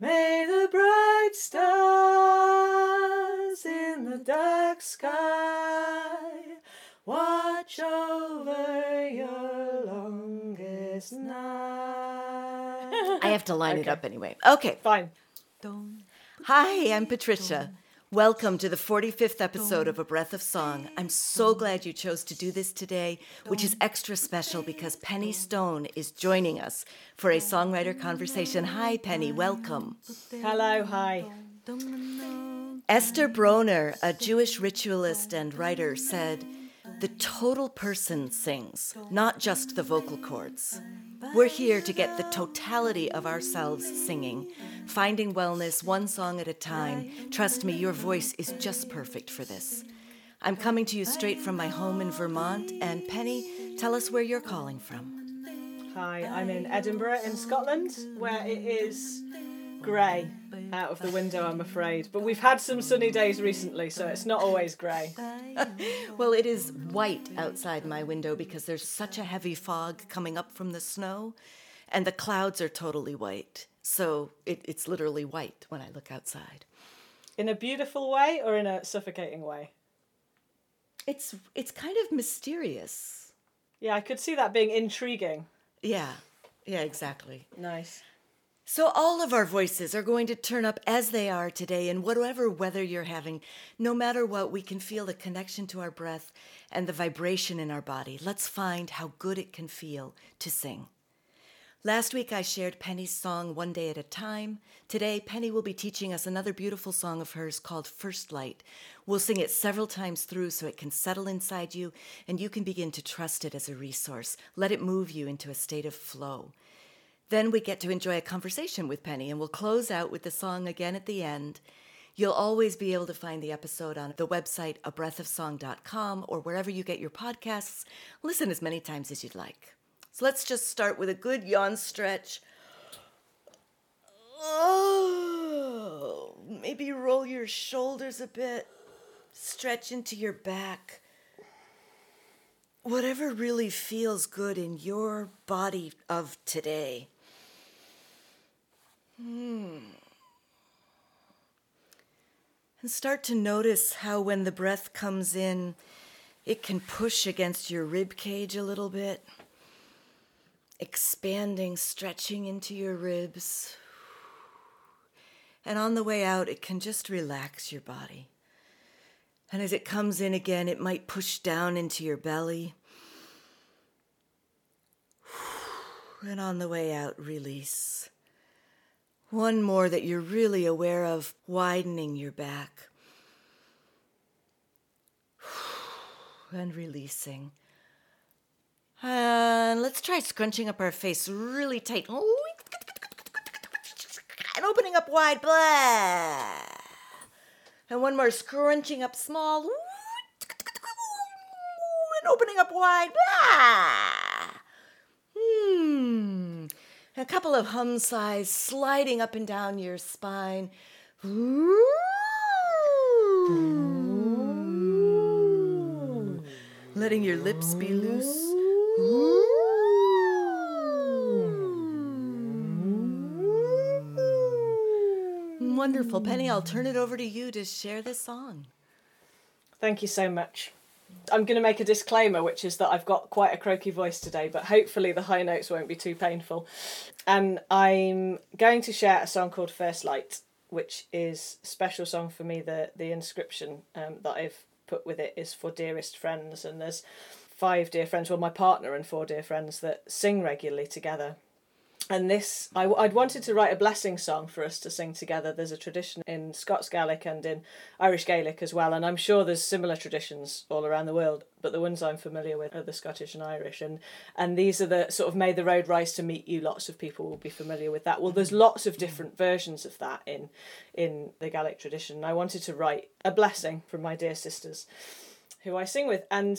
May the bright stars in the dark sky watch over your longest night. I have to line it up anyway. Okay. Fine. Hi, I'm Patricia. Welcome to the 45th episode of A Breath of Song. I'm so glad you chose to do this today, which is extra special because Penny Stone is joining us for a songwriter conversation. Hi, Penny, welcome. Hello, hi. Esther Broner, a Jewish ritualist and writer, said, The total person sings, not just the vocal cords. We're here to get the totality of ourselves singing, finding wellness one song at a time. Trust me, your voice is just perfect for this. I'm coming to you straight from my home in Vermont, and Penny, tell us where you're calling from. Hi, I'm in Edinburgh in Scotland where it is grey out of the window, I'm afraid. But we've had some sunny days recently, so it's not always grey. Well, it is white outside my window because there's such a heavy fog coming up from the snow, and the clouds are totally white. So it, it's literally white when I look outside. In a beautiful way or in a suffocating way? It's it's kind of mysterious. Yeah, I could see that being intriguing. Yeah, yeah, exactly. Nice. So all of our voices are going to turn up as they are today in whatever weather you're having. No matter what, we can feel the connection to our breath and the vibration in our body. Let's find how good it can feel to sing. Last week I shared Penny's song One Day at a Time. Today, Penny will be teaching us another beautiful song of hers called First Light. We'll sing it several times through so it can settle inside you and you can begin to trust it as a resource. Let it move you into a state of flow. Then we get to enjoy a conversation with Penny, and we'll close out with the song again at the end. You'll always be able to find the episode on the website abreathofsong.com or wherever you get your podcasts. Listen as many times as you'd like. So let's just start with a good yawn stretch. Oh, maybe roll your shoulders a bit, stretch into your back. Whatever really feels good in your body of today. Hmm. And start to notice how when the breath comes in, it can push against your rib cage a little bit, expanding, stretching into your ribs. And on the way out, it can just relax your body. And as it comes in again, it might push down into your belly. And on the way out, release. One more that you're really aware of, widening your back. And releasing. And let's try scrunching up our face really tight. Oh, and opening up wide. And one more scrunching up small. And opening up wide. Blah. Hmm. A couple of hum sighs sliding up and down your spine. Letting your lips be loose. Wonderful. Penny, I'll turn it over to you to share this song. Thank you so much. I'm going to make a disclaimer, which is that I've got quite a croaky voice today, but hopefully the high notes won't be too painful. And I'm going to share a song called First Light, which is a special song for me. The, the inscription um, that I've put with it is for dearest friends, and there's five dear friends, well, my partner and four dear friends that sing regularly together. And this, I, would wanted to write a blessing song for us to sing together. There's a tradition in Scots Gaelic and in Irish Gaelic as well, and I'm sure there's similar traditions all around the world. But the ones I'm familiar with are the Scottish and Irish, and and these are the sort of "May the road rise to meet you." Lots of people will be familiar with that. Well, there's lots of different versions of that in in the Gaelic tradition. I wanted to write a blessing from my dear sisters, who I sing with, and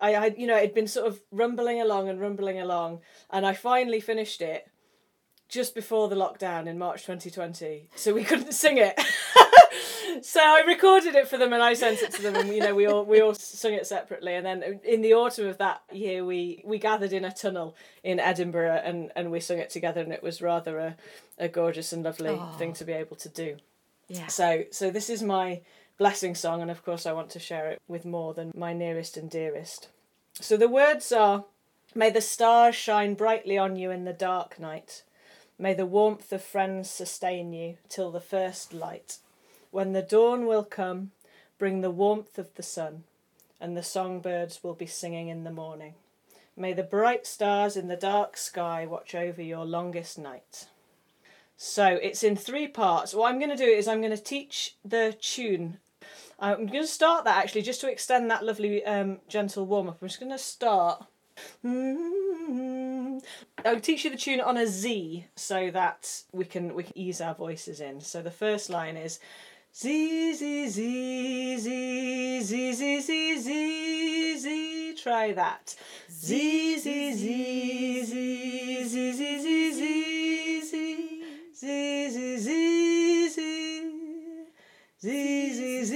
I, I you know it'd been sort of rumbling along and rumbling along, and I finally finished it just before the lockdown in March 2020, so we couldn't sing it. so I recorded it for them and I sent it to them, and you know we all we all sung it separately. And then in the autumn of that year, we we gathered in a tunnel in Edinburgh and and we sung it together, and it was rather a a gorgeous and lovely oh. thing to be able to do. Yeah. So so this is my blessing song, and of course I want to share it with more than my nearest and dearest. So the words are. May the stars shine brightly on you in the dark night. May the warmth of friends sustain you till the first light. When the dawn will come, bring the warmth of the sun, and the songbirds will be singing in the morning. May the bright stars in the dark sky watch over your longest night. So it's in three parts. What I'm going to do is I'm going to teach the tune. I'm going to start that actually just to extend that lovely um, gentle warm up. I'm just going to start. Mm-hmm. I'll teach you the tune on a Z so that we can we can ease our voices in. So the first line is Z Z Z Z Z Z Z Z Z. Try that. Z Z Z Z Z Z Z Z Z Z Z Z Z Z Z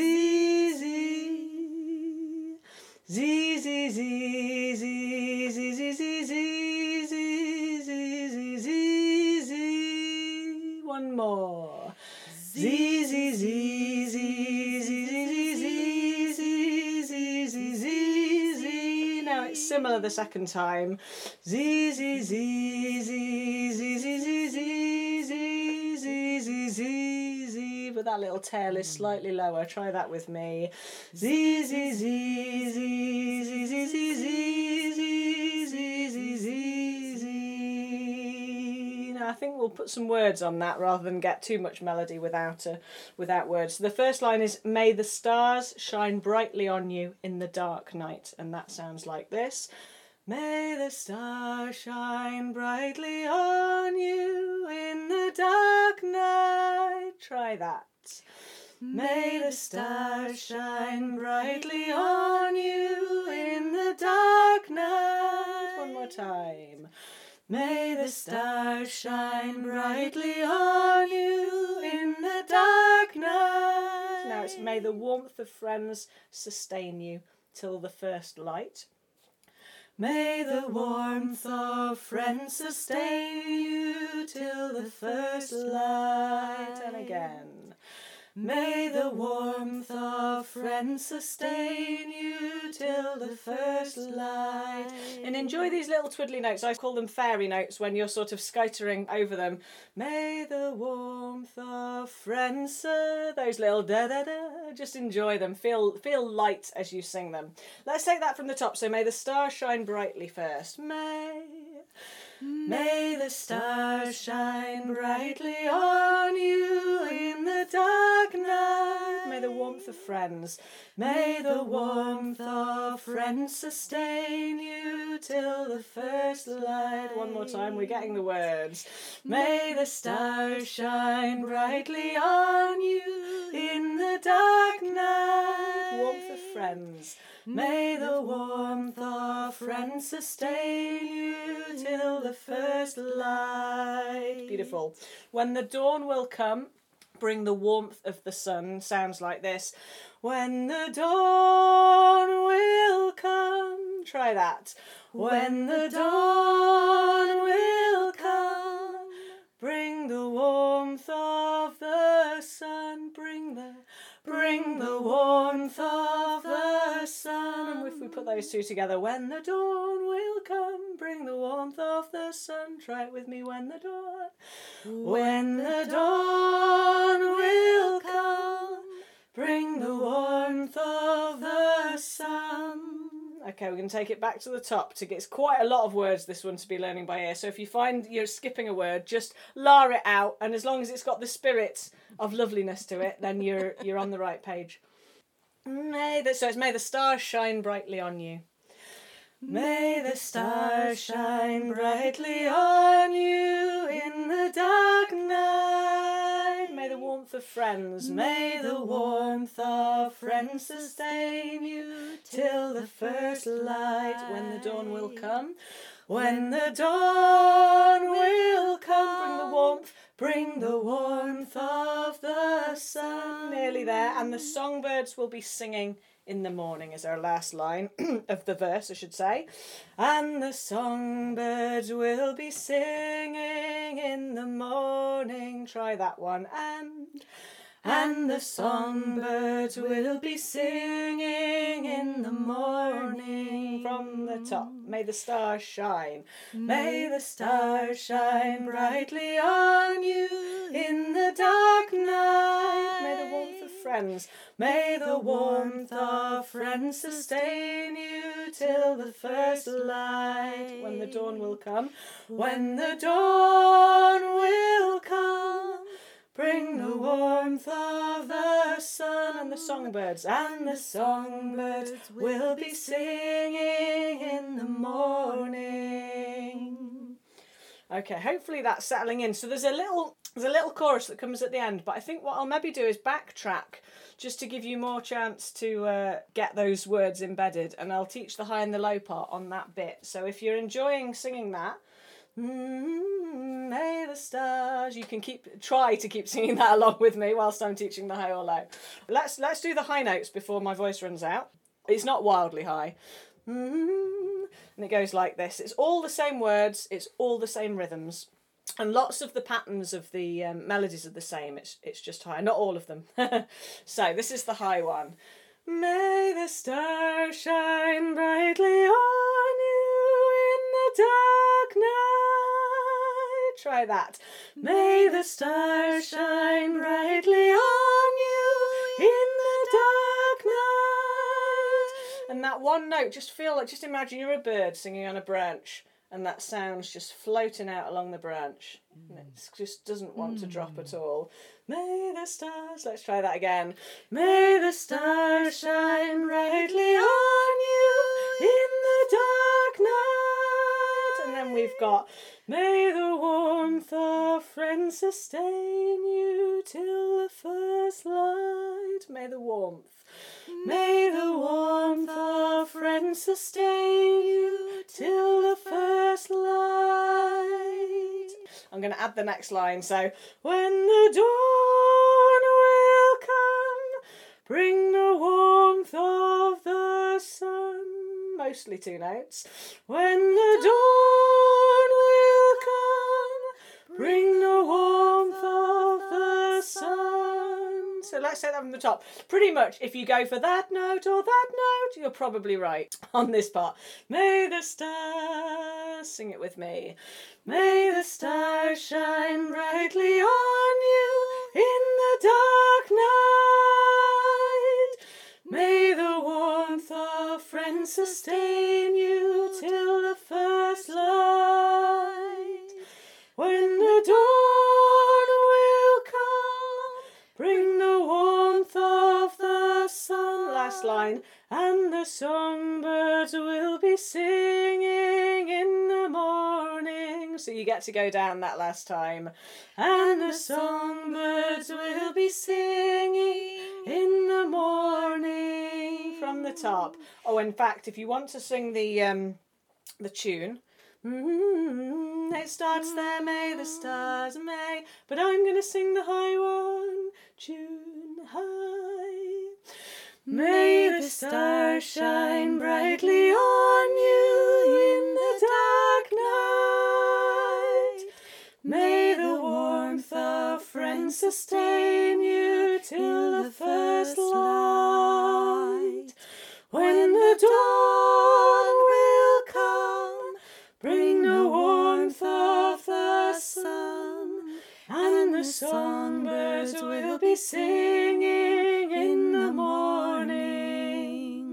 Z Z Z Z similar the second time. Z z z z z z z z z z z z z but that little tail is slightly lower. Try that with me. Z z z z z z z z I think we'll put some words on that rather than get too much melody without a without words. So the first line is May the stars shine brightly on you in the dark night and that sounds like this. May the stars shine brightly on you in the dark night. Try that. May the stars shine brightly on you in the dark night. One more time. May the stars shine brightly on you in the dark night. Now it's may the warmth of friends sustain you till the first light. May the warmth of friends sustain you till the first light. And again. May the warmth of friends sustain you till the first light. And enjoy these little twiddly notes. I call them fairy notes when you're sort of skittering over them. May the warmth of friends, those little da da da, just enjoy them. Feel feel light as you sing them. Let's take that from the top. So may the stars shine brightly first. May May the stars shine brightly on you in the dark night. May the warmth of friends, may the warmth of friends sustain you till the first light. One more time, we're getting the words. May the stars shine brightly on you in the dark night. Warmth of friends. May the warmth of friends sustain you till the first light. Beautiful. When the dawn will come, bring the warmth of the sun. Sounds like this. When the dawn will come. Try that. When the dawn will come, bring the warmth of the sun. Bring the Bring the warmth of the sun. And if we put those two together, when the dawn will come, bring the warmth of the sun. Try it with me, when the dawn. When the dawn will come, bring the warmth of the sun. Okay, we're going to take it back to the top to get it's quite a lot of words this one to be learning by ear. So if you find you're skipping a word, just lar it out and as long as it's got the spirit of loveliness to it, then you're you're on the right page. May the so it's may the stars shine brightly on you. May the stars shine brightly on you in the dark night. May the warmth of friends, may the warmth of friends sustain you till the first light when the dawn will come. When the dawn will come, bring the warmth Bring the warmth of the sun. Nearly there. And the songbirds will be singing in the morning, is our last line of the verse, I should say. And the songbirds will be singing in the morning. Try that one. And. And the songbirds will be singing in the morning from the top. May the stars shine. May the stars shine brightly on you in the dark night. May the warmth friends, may the warmth of friends sustain you till the first light. When the dawn will come, when the dawn will come. Bring the warmth of the sun and the songbirds, and the songbirds will be singing in the morning. Okay, hopefully that's settling in. So there's a little there's a little chorus that comes at the end, but I think what I'll maybe do is backtrack just to give you more chance to uh, get those words embedded, and I'll teach the high and the low part on that bit. So if you're enjoying singing that, Mm, may the stars. You can keep try to keep singing that along with me whilst I'm teaching the high or low. Let's let's do the high notes before my voice runs out. It's not wildly high. Mm, and it goes like this. It's all the same words. It's all the same rhythms. And lots of the patterns of the um, melodies are the same. It's it's just high. Not all of them. so this is the high one. May the stars shine brightly on you in the dark night. Try that. May the stars shine brightly on you And that one note, just feel like, just imagine you're a bird singing on a branch and that sound's just floating out along the branch. And it just doesn't want to drop at all. May the stars, let's try that again. May the stars shine brightly on you in the dark night. We've got, May the warmth of friends sustain you till the first light. May the warmth. May the warmth of friends sustain you till the first light. I'm going to add the next line. So, when the dawn will come, bring the warmth of the sun. Mostly two notes. When the dawn will come, bring the warmth of the sun. So let's say that from the top. Pretty much, if you go for that note or that note, you're probably right on this part. May the stars sing it with me. May the stars shine brightly on you in the dark night. May the warmth of friends sustain you till the first light. When the dawn will come, bring the warmth of the sun. Last line. And the songbirds will be singing in the morning. So you get to go down that last time. And the songbirds will be singing in the morning from the top. Oh, in fact, if you want to sing the um, the tune. Mm, it starts there, may the stars may, but I'm gonna sing the high one, tune high. May the stars shine brightly on you in the dark. May the warmth of friends sustain you till the first light. When the dawn will come, bring the warmth of the sun, and the songbirds will be singing in the morning.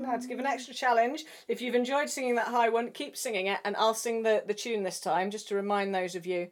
Now, to give an extra challenge, if you've enjoyed singing that high one, keep singing it, and I'll sing the, the tune this time, just to remind those of you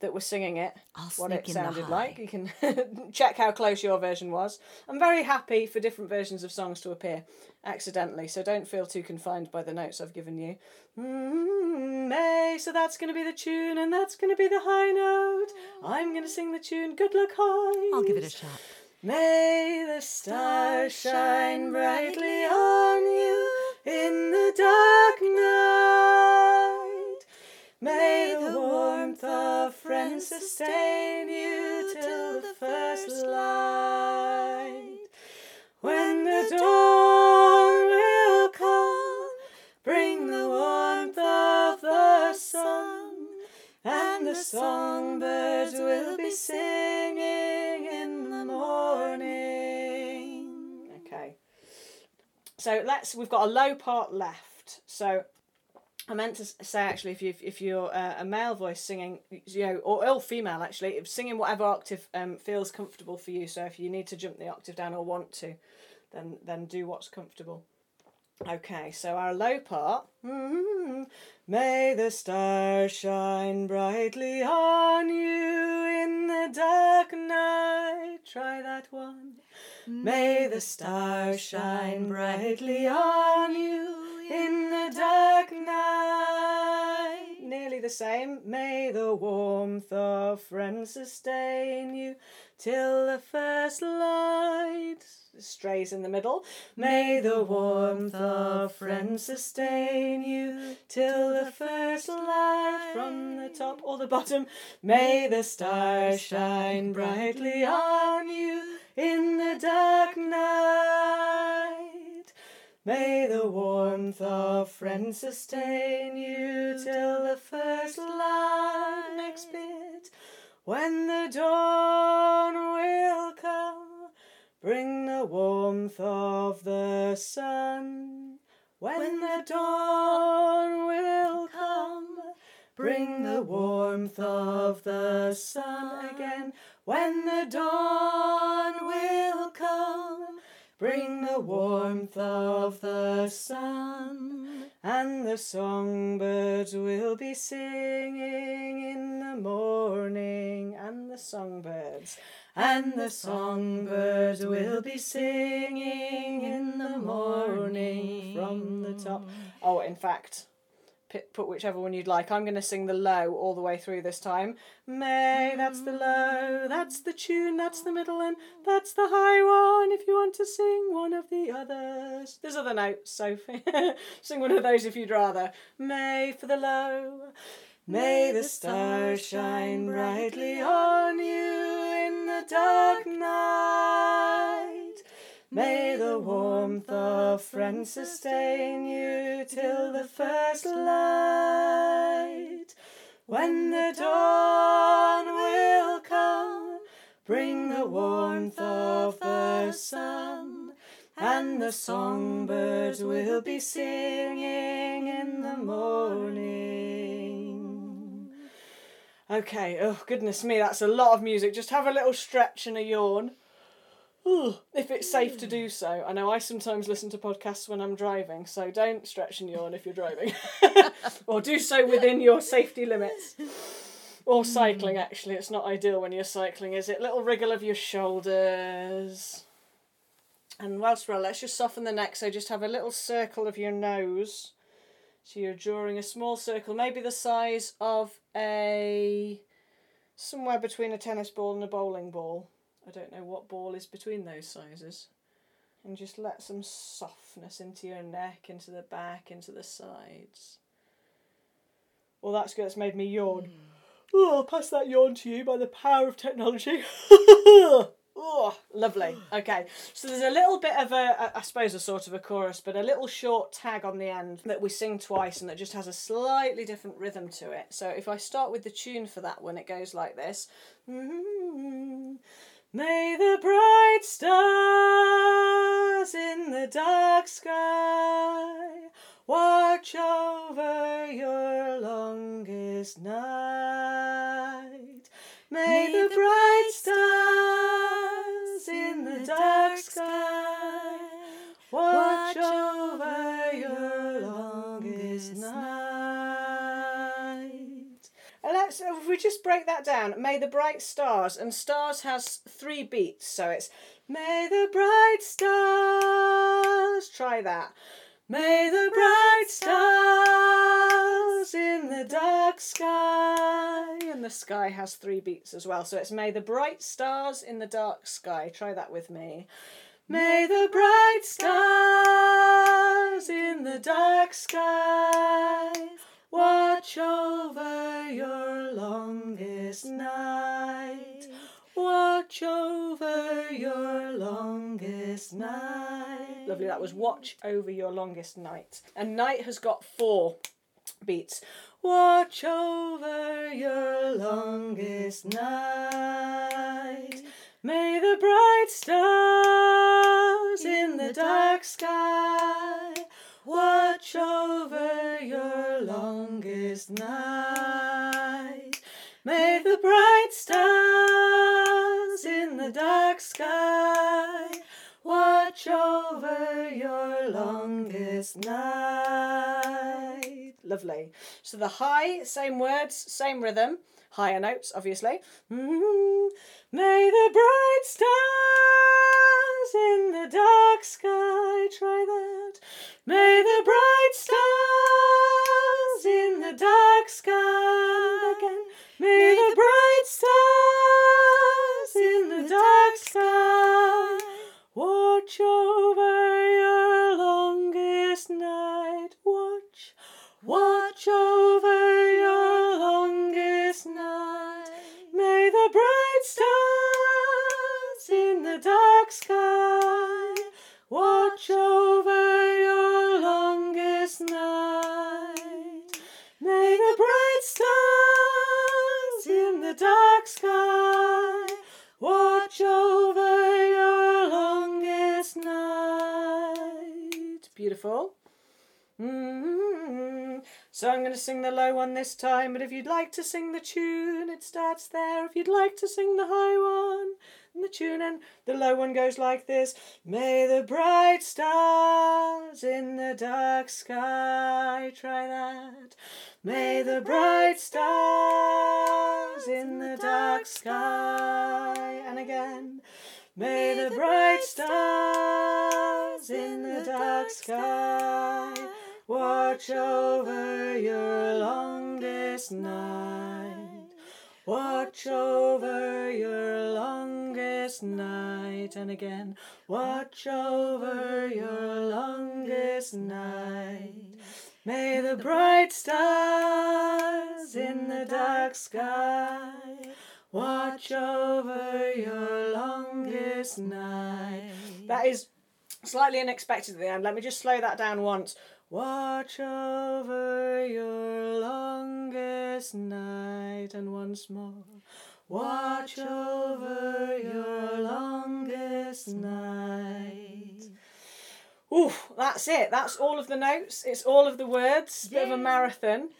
that were singing it I'll what it sounded like. You can check how close your version was. I'm very happy for different versions of songs to appear accidentally, so don't feel too confined by the notes I've given you. Mm, May, so that's going to be the tune, and that's going to be the high note. I'm going to sing the tune. Good luck, high. I'll give it a shot. May the stars shine brightly on you in the dark night. May the warmth of friends sustain you till the first light. When the dawn will come, bring the warmth of the sun, and the songbirds will be singing in the morning. Okay. So let's. We've got a low part left. So I meant to say actually, if you if you're uh, a male voice singing, you know, or, or female actually, singing whatever octave um, feels comfortable for you. So if you need to jump the octave down or want to, then then do what's comfortable. Okay, so our low part. Mm-hmm. May the stars shine brightly on you in the dark night. Try that one. May the stars shine brightly on you in the dark night. Nearly the same. May the warmth of friends sustain you till the first light strays in the middle. May the warmth of friends sustain you till the first light from the top or the bottom. May the stars shine brightly on you in the dark night. May the warmth of friends sustain you till the first light. Next bit. When the dawn will come, bring the warmth of the sun. When the dawn will come, bring the warmth of the sun again. When the dawn will come, bring the warmth of the sun, and the songbirds will be singing in the morning, and the songbirds. And the songbirds will be singing in the morning from the top. Oh, in fact, put, whichever one you'd like. I'm going to sing the low all the way through this time. May, that's the low, that's the tune, that's the middle, and that's the high one if you want to sing one of the others. There's other notes, Sophie. sing one of those if you'd rather. May for the low. May the stars shine brightly on you in the dark night. May the warmth of friends sustain you till the first light. When the dawn will come, bring the warmth of the sun, and the songbirds will be singing in the morning. Okay, oh goodness me, that's a lot of music. Just have a little stretch and a yawn. If it's safe to do hmm. so. I know I sometimes listen to podcasts when I'm driving, so don't stretch and yawn if you're driving. or do so within your safety limits. Or hmm. cycling, actually. It's not ideal when you're cycling, is it? Little wriggle of your shoulders. And whilst we're, let's just soften the neck, so just have a little circle of your nose. So you're drawing a small circle, maybe the size of a. somewhere between a tennis ball and a bowling ball. I don't know what ball is between those sizes. And just let some softness into your neck, into the back, into the sides. Well, that's good. That's made me yawn. Hmm. Oh, I'll pass that yawn to you by the power of technology. oh, lovely. Okay, so there's a little bit of a, I suppose, a sort of a chorus, but a little short tag on the end that we sing twice and that just has a slightly different rhythm to it. So if I start with the tune for that one, it goes like this. May the bright stars in the dark sky watch over your longest night. May, the, bright stars in the dark sky watch let's if we just break that down. May the bright stars and stars has three beats, so it's May the bright stars try that. May the bright stars in the dark sky. And the sky has three beats as well. So it's May the bright stars in the dark sky. Try that with me. May the bright stars in the dark sky Watch over your longest night. Watch over your longest night. Lovely, that was watch over your longest night. And night has got four beats. Watch over your longest night. May the bright stars in the dark sky watch over your longest night. May the bright stars in the dark sky watch over your longest night. Lovely. So the high, same words, same rhythm, higher notes, obviously. Mm, May the bright stars in the dark sky try that. May the bright stars in the dark sky again. May the bright stars in the dark sky watch over your longest night. Watch, watch over Beautiful. mm So I'm going to sing the low one this time, but if you'd like to sing the tune, it starts there. If you'd like to sing the high one, and the tune and the low one goes like this May the bright stars in the dark sky try that. May the bright stars in the dark sky and again. May the bright stars in the dark sky watch over your longest night. Watch over your longest night and again. Watch over your longest night. May the bright stars in the dark sky watch over your longest night. That is slightly unexpected at the end. Let me just slow that down once. Watch over your longest night, and once more. Watch over your longest night. Oof, that's it. That's all of the notes. It's all of the words. Bit of a marathon.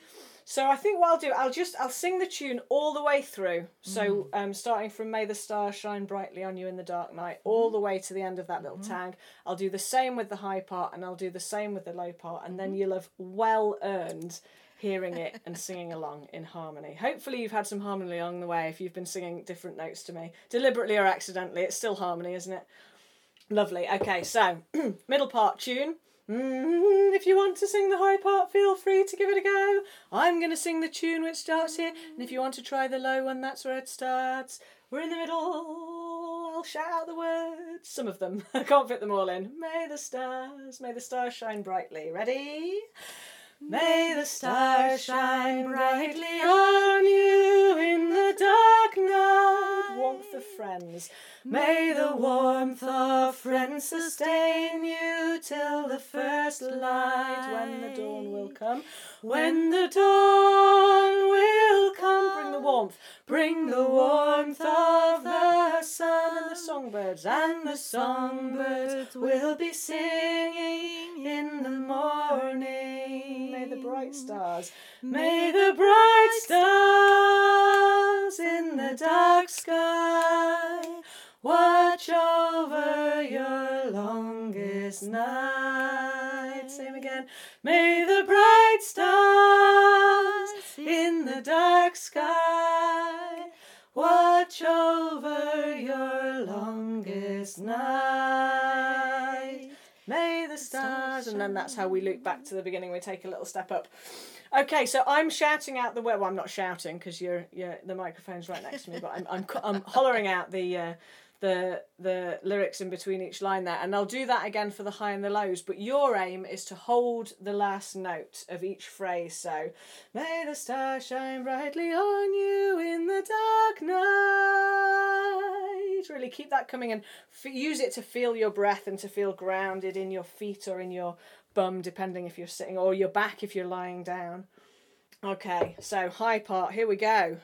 So I think what I'll do, I'll just I'll sing the tune all the way through. So mm. um, starting from May the stars shine brightly on you in the dark night, all the way to the end of that little mm. tag. I'll do the same with the high part, and I'll do the same with the low part, and then mm-hmm. you'll have well earned hearing it and singing along in harmony. Hopefully you've had some harmony along the way if you've been singing different notes to me, deliberately or accidentally. It's still harmony, isn't it? Lovely. Okay, so middle part tune. Mm, if you want to sing the high part, feel free to give it a go. I'm going to sing the tune which starts here, and if you want to try the low one, that's where it starts. We're in the middle. I'll shout out the words. Some of them. I can't fit them all in. May the stars, may the stars shine brightly. Ready? May the stars shine brightly on you in the dark night. Warmth of friends. May the warmth of friends sustain you till the first light. When the dawn will come. When the dawn will come. Bring the warmth. Bring the warmth of the sun and the songbirds. And the songbirds will be singing in the morning. May the bright stars. May the bright stars in the dark sky watch over your longest night. Same again. May the bright stars in the dark sky watch over your longest night. The stars, and then that's how we loop back to the beginning. We take a little step up. Okay, so I'm shouting out the word. Well, I'm not shouting because you're, you're the microphone's right next to me, but I'm I'm, I'm hollering out the uh, the the lyrics in between each line there and I'll do that again for the high and the lows but your aim is to hold the last note of each phrase so may the stars shine brightly on you in the dark night really keep that coming and f- use it to feel your breath and to feel grounded in your feet or in your bum depending if you're sitting or your back if you're lying down okay so high part here we go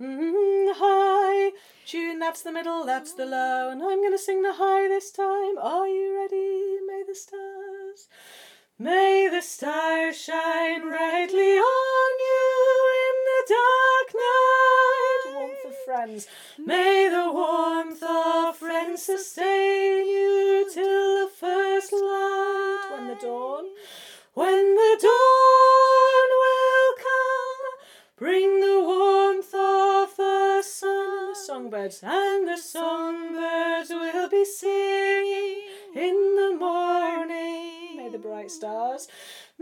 Mm, high tune, that's the middle, that's the low, and I'm gonna sing the high this time. Are you ready? May the stars, may the stars shine brightly on you dark night. Warmth of friends, may the warmth of friends sustain you till the first light. When the dawn, when the dawn will come, bring the warmth of the sun. The songbirds and the songbirds will be singing in the morning. May the bright stars,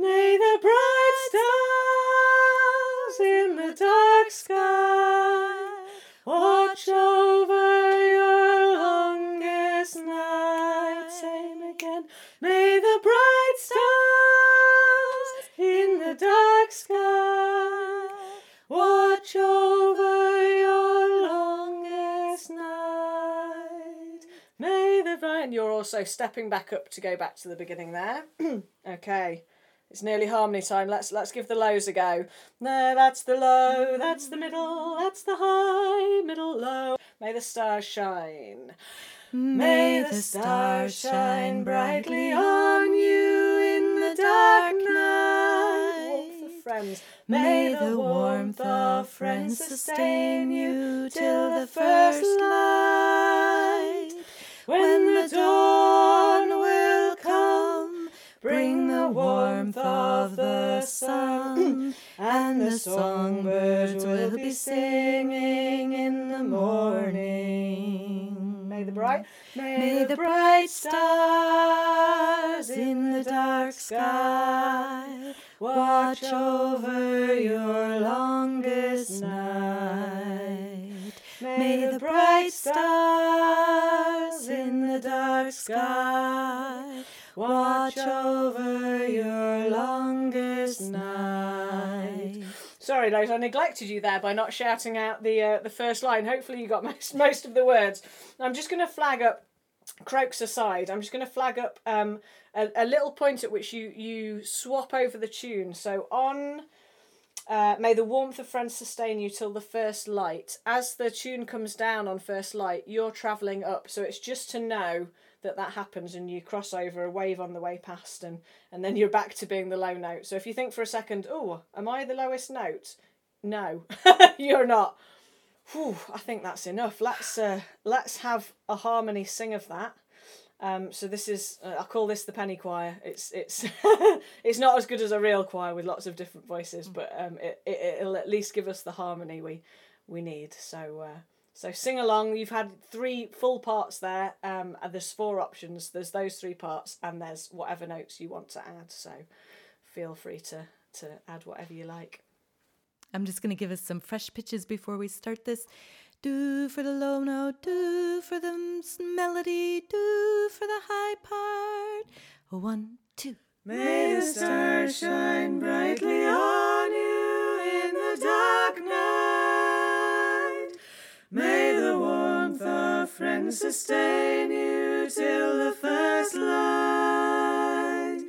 may the bright stars in the dark sky watch over your longest night. Same again. May the bright stars in the dark sky watch over your longest night. May the bright. And you're also stepping back up to go back to the beginning there. okay. It's nearly harmony time. Let's let's give the lows a go. No, that's the low, that's the middle, that's the high, middle, low. May the stars shine. May the stars shine brightly on you in the dark night. Warmth of friends. May the warmth of friends sustain you till the first light. When the dawn bring the warmth of the sun, and the songbirds will be singing in the morning. May the bright. May the bright stars in the dark sky watch over your longest night. May the bright stars in the dark sky watch over your longest night. Sorry, Lois, I neglected you there by not shouting out the uh, the first line. Hopefully, you got most most of the words. I'm just going to flag up croaks aside. I'm just going to flag up um, a, a little point at which you you swap over the tune. So on. Uh, may the warmth of friends sustain you till the first light. As the tune comes down on first light, you're travelling up. So it's just to know that that happens and you cross over a wave on the way past and, and then you're back to being the low note. So if you think for a second, oh, am I the lowest note? No, you're not. Whew, I think that's enough. Let's uh, let's have a harmony sing of that. Um, so this is uh, I call this the penny choir. It's it's it's not as good as a real choir with lots of different voices, but um, it, it it'll at least give us the harmony we we need. So uh, so sing along. You've had three full parts there. Um, and there's four options. There's those three parts, and there's whatever notes you want to add. So feel free to to add whatever you like. I'm just going to give us some fresh pitches before we start this. Do for the low note, do for the melody, do for the high part. One, two. May the stars shine brightly on you friends sustain you till the first light.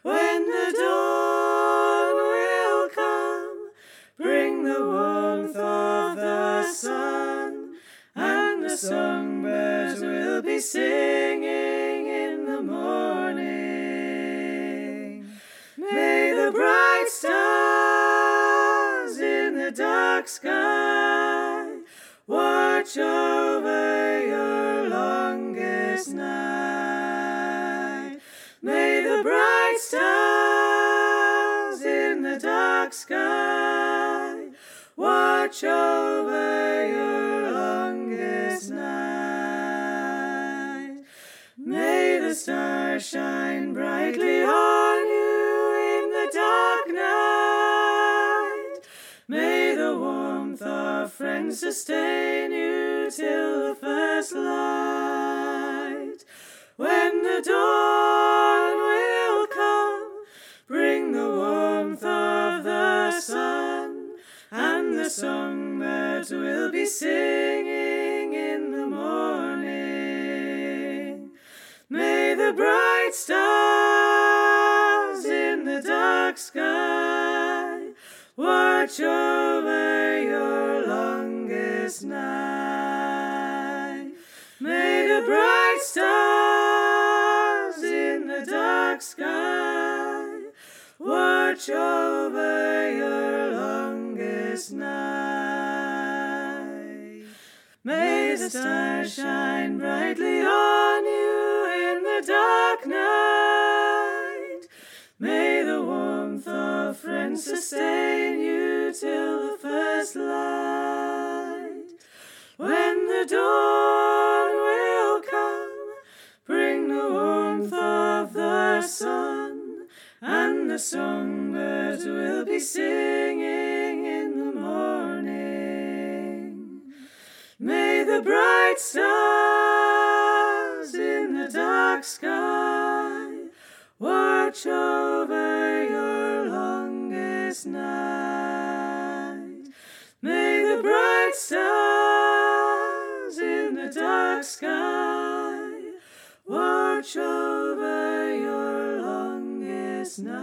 When the dawn will come, bring the warmth of the sun, and the songbirds will be singing in the morning. May the bright stars in the dark sky watch over your longest night. May the bright stars in the dark sky watch over your longest night. May the stars shine brightly on you in the dark night. May the warmth of friends sustain you till the first light. When the dawn will come, bring the warmth of the sun, and the songbirds will be singing in the morning. May the bright stars in the dark sky watch over your longest night. Stars in the dark sky watch over your longest night. May the stars shine brightly on you in the dark night. May the warmth of friends sustain you till the first light. When the dawn sun, and the songbirds will be singing in the morning. May the bright stars in the dark sky watch over your longest night. May the bright stars in the dark sky watch over night.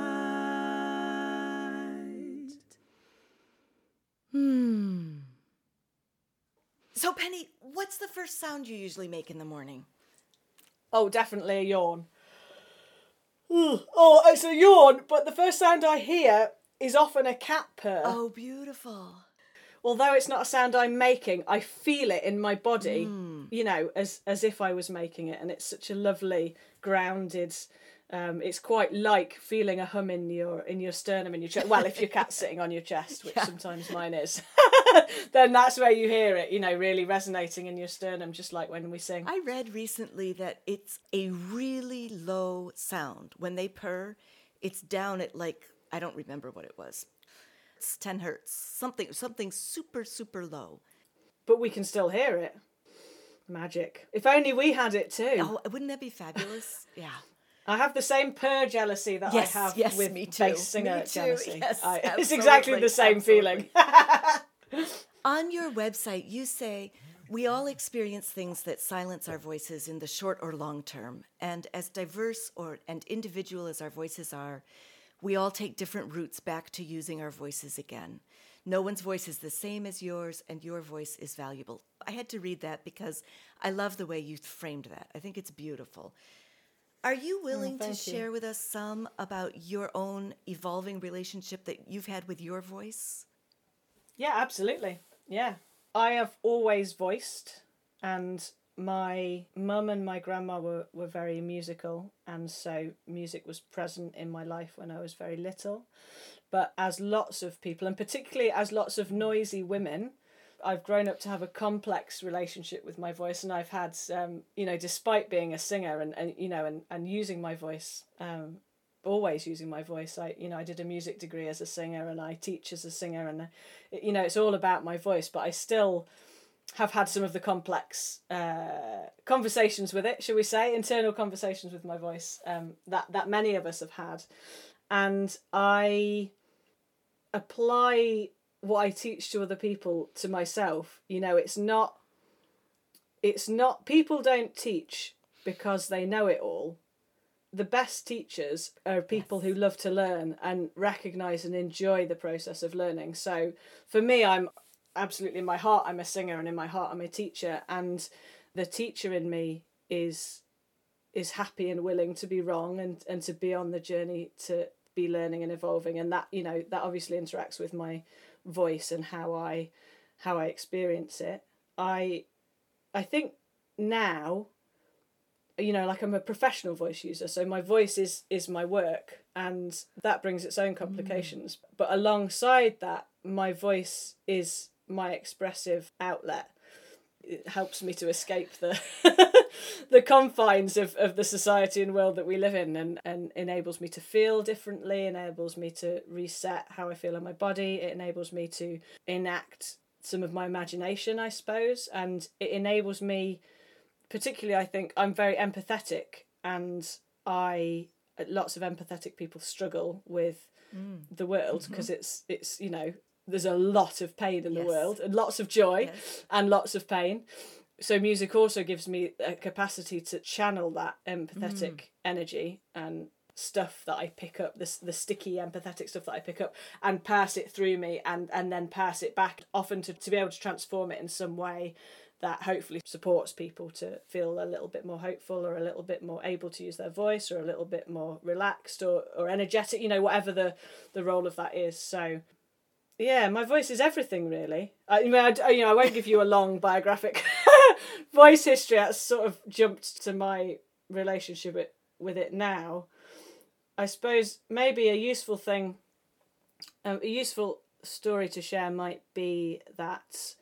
Hmm. So, Penny, what's the first sound you usually make in the morning? Oh, definitely a yawn. Ugh. Oh, it's a yawn, but the first sound I hear is often a cat purr. Oh, beautiful. Although it's not a sound I'm making, I feel it in my body, Hmm. you know, as as if I was making it, and it's such a lovely, grounded. Um, it's quite like feeling a hum in your in your sternum in your chest. Well, if your cat's sitting on your chest, which sometimes mine is, then that's where you hear it. You know, really resonating in your sternum, just like when we sing. I read recently that it's a really low sound. When they purr, it's down at like, I don't remember what it was. It's 10 hertz, something something super super low. but we can still hear it. Magic. If only we had it too. Oh, wouldn't that be fabulous? yeah. I have the same purr jealousy that Yes, I have yes, with me too. bass singer Me too, jealousy. yes, I- it's exactly the same feeling. On your website, you say we all experience things that silence our voices in the short or long term, and as diverse or and individual as our voices are, we all take different routes back to using our voices again. No one's voice is the same as yours, and your voice is valuable. I had to read that because I love the way you framed that. I think it's beautiful. Are you willing to thank you. share with us some about your own evolving relationship that you've had with your voice? Yeah, absolutely. Yeah. I have always voiced, and my mum and my grandma were, were very musical, and so music was present in my life when I was very little. But as lots of people, and particularly as lots of noisy women, I've grown up to have a complex relationship with my voice, and I've had, um, you know, despite being a singer and, and you know, and, and using my voice, um, always using my voice. I, you know, I did a music degree as a singer, and I teach as a singer, and uh, you know, it's all about my voice. But I still have had some of the complex uh, conversations with it, shall we say, internal conversations with my voice um, that that many of us have had, and I apply what I teach to other people to myself. You know, it's not. It's not people don't teach because they know it all. The best teachers are people who love to learn and recognize and enjoy the process of learning. So for me, I'm absolutely in my heart I'm a singer and in my heart I'm a teacher and the teacher in me is is happy and willing to be wrong and and to be on the journey to be learning and evolving and that you know that obviously interacts with my voice and how I how I experience it. I I think now you know like I'm a professional voice user so my voice is is my work and that brings its own complications. Mm. But alongside that my voice is my expressive outlet it helps me to escape the the confines of, of the society and world that we live in and, and enables me to feel differently enables me to reset how i feel in my body it enables me to enact some of my imagination, I suppose, and it enables me, particularly, I think I'm very empathetic, and I lots of empathetic people struggle with Mm. the world Mm-hmm. because it's it's you know there's a lot of pain in the world and lots of joy Yes. and lots of pain. So music also gives me a capacity to channel that empathetic Mm. energy and stuff that I pick up, this the sticky empathetic stuff that I pick up and pass it through me and and then pass it back often to, to be able to transform it in some way that hopefully supports people to feel a little bit more hopeful or a little bit more able to use their voice or a little bit more relaxed or, or energetic, you know, whatever the, the role of that is. So yeah, my voice is everything really. I, mean, I, you know, I won't give you a long biographic voice history. That's sort of jumped to my relationship with, with it now. I suppose maybe a useful thing, um, a useful story to share might be that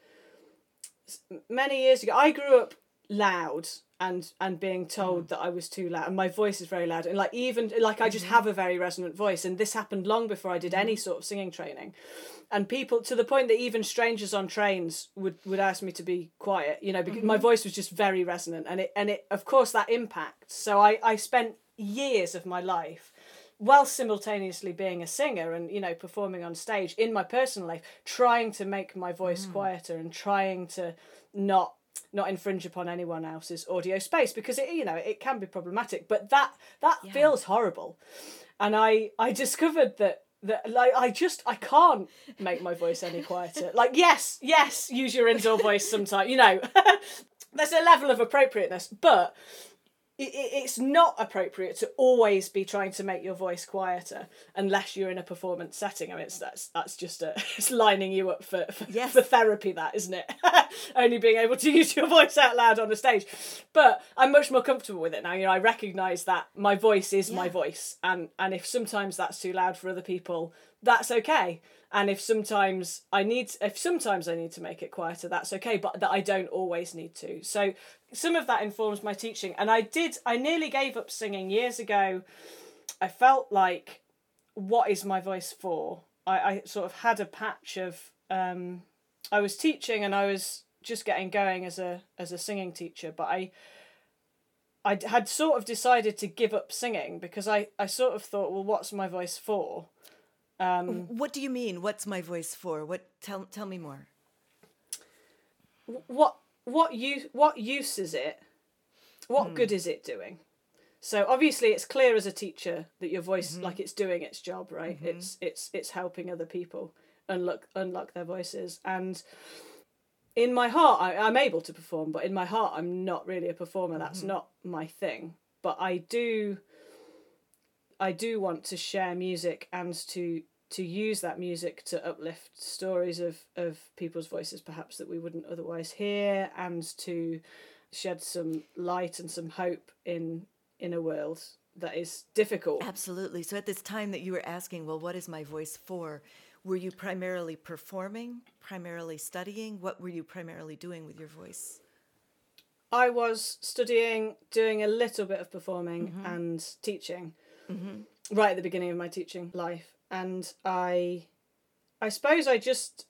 many years ago I grew up loud and and being told mm. that I was too loud and my voice is very loud and like even like I just mm-hmm. have a very resonant voice and this happened long before I did mm-hmm. any sort of singing training. And people to the point that even strangers on trains would would ask me to be quiet you know because my mm-hmm. voice was just very resonant and it and it of course that impacts so I I spent years of my life while simultaneously being a singer and you know performing on stage in my personal life trying to make my voice mm. quieter and trying to not not infringe upon anyone else's audio space because it you know it can be problematic but that that feels horrible. And i i discovered that that like i just i can't make my voice any quieter. Like yes yes use your indoor voice sometimes you know. There's a level of appropriateness but it, it- it's not appropriate to always be trying to make your voice quieter unless you're in a performance setting. I mean, it's, that's that's just a, it's lining you up for for, Yes. for therapy, that isn't it? Only being able to use your voice out loud on a stage, but I'm much more comfortable with it now. You know, I recognise that my voice is my voice, and and if sometimes that's too loud for other people, that's okay. And if sometimes I need, if sometimes I need to make it quieter, that's okay. But that I don't always need to. So some of that informs my teaching. And I did, I nearly gave up singing years ago. I felt like, what is my voice for? I, I sort of had a patch of, um, I was teaching and I was just getting going as a as a singing teacher, but I. I had sort of decided to give up singing because I, I sort of thought, well, what's my voice for? Um, What do you mean? What's my voice for? What? Tell tell me more. what what use what use is it? What good hmm. is it doing? So obviously it's clear as a teacher that your voice mm-hmm. like it's doing its job, right? Mm-hmm. It's it's it's helping other people unlock unlock their voices and in my heart I, I'm able to perform, but in my heart I'm not really a performer. That's mm-hmm. not my thing. But I do I do want to share music and to to use that music to uplift stories of of people's voices perhaps that we wouldn't otherwise hear and to shed some light and some hope in in a world that is difficult. Absolutely. So at this time that you were asking, well, what is my voice for? Were you primarily performing, primarily studying? What were you primarily doing with your voice? I was studying, doing a little bit of performing mm-hmm. and teaching mm-hmm. right at the beginning of my teaching life, and I, I suppose I just,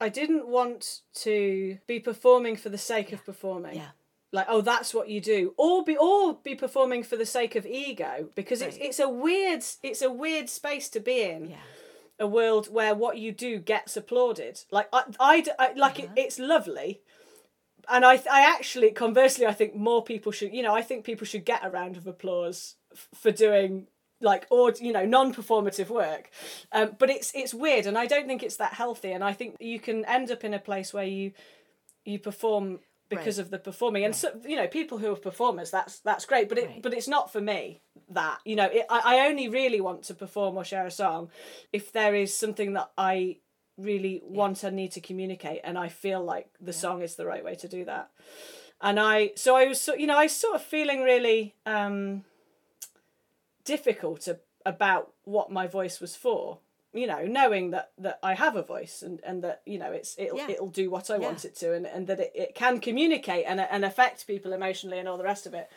I didn't want to be performing for the sake of performing. Yeah. Like oh that's what you do, or be or be performing for the sake of ego because it's Right. it's a weird it's a weird space to be in Yeah. a world where what you do gets applauded. Like I I like it, uh-huh. it's lovely, and I, I actually conversely, I think more people should. You know, I think people should get a round of applause f- for doing like or you know non-performative work. Um, but it's it's weird and i don't think it's that healthy and i think you can end up in a place where you you perform because Right. of the performing and so you know people who are performers that's that's great but it Right. but it's not for me that you know it, I, I only really want to perform or share a song if there is something that i really want and need to communicate and i feel like the song is the right way to do that. And i so i was so you know i was sort of feeling really um difficult a, about what my voice was for you know knowing that that i have a voice and and that you know it's it'll Yeah. it'll do what i Yeah. want it to and, and that it, it can communicate and and affect people emotionally and all the rest of it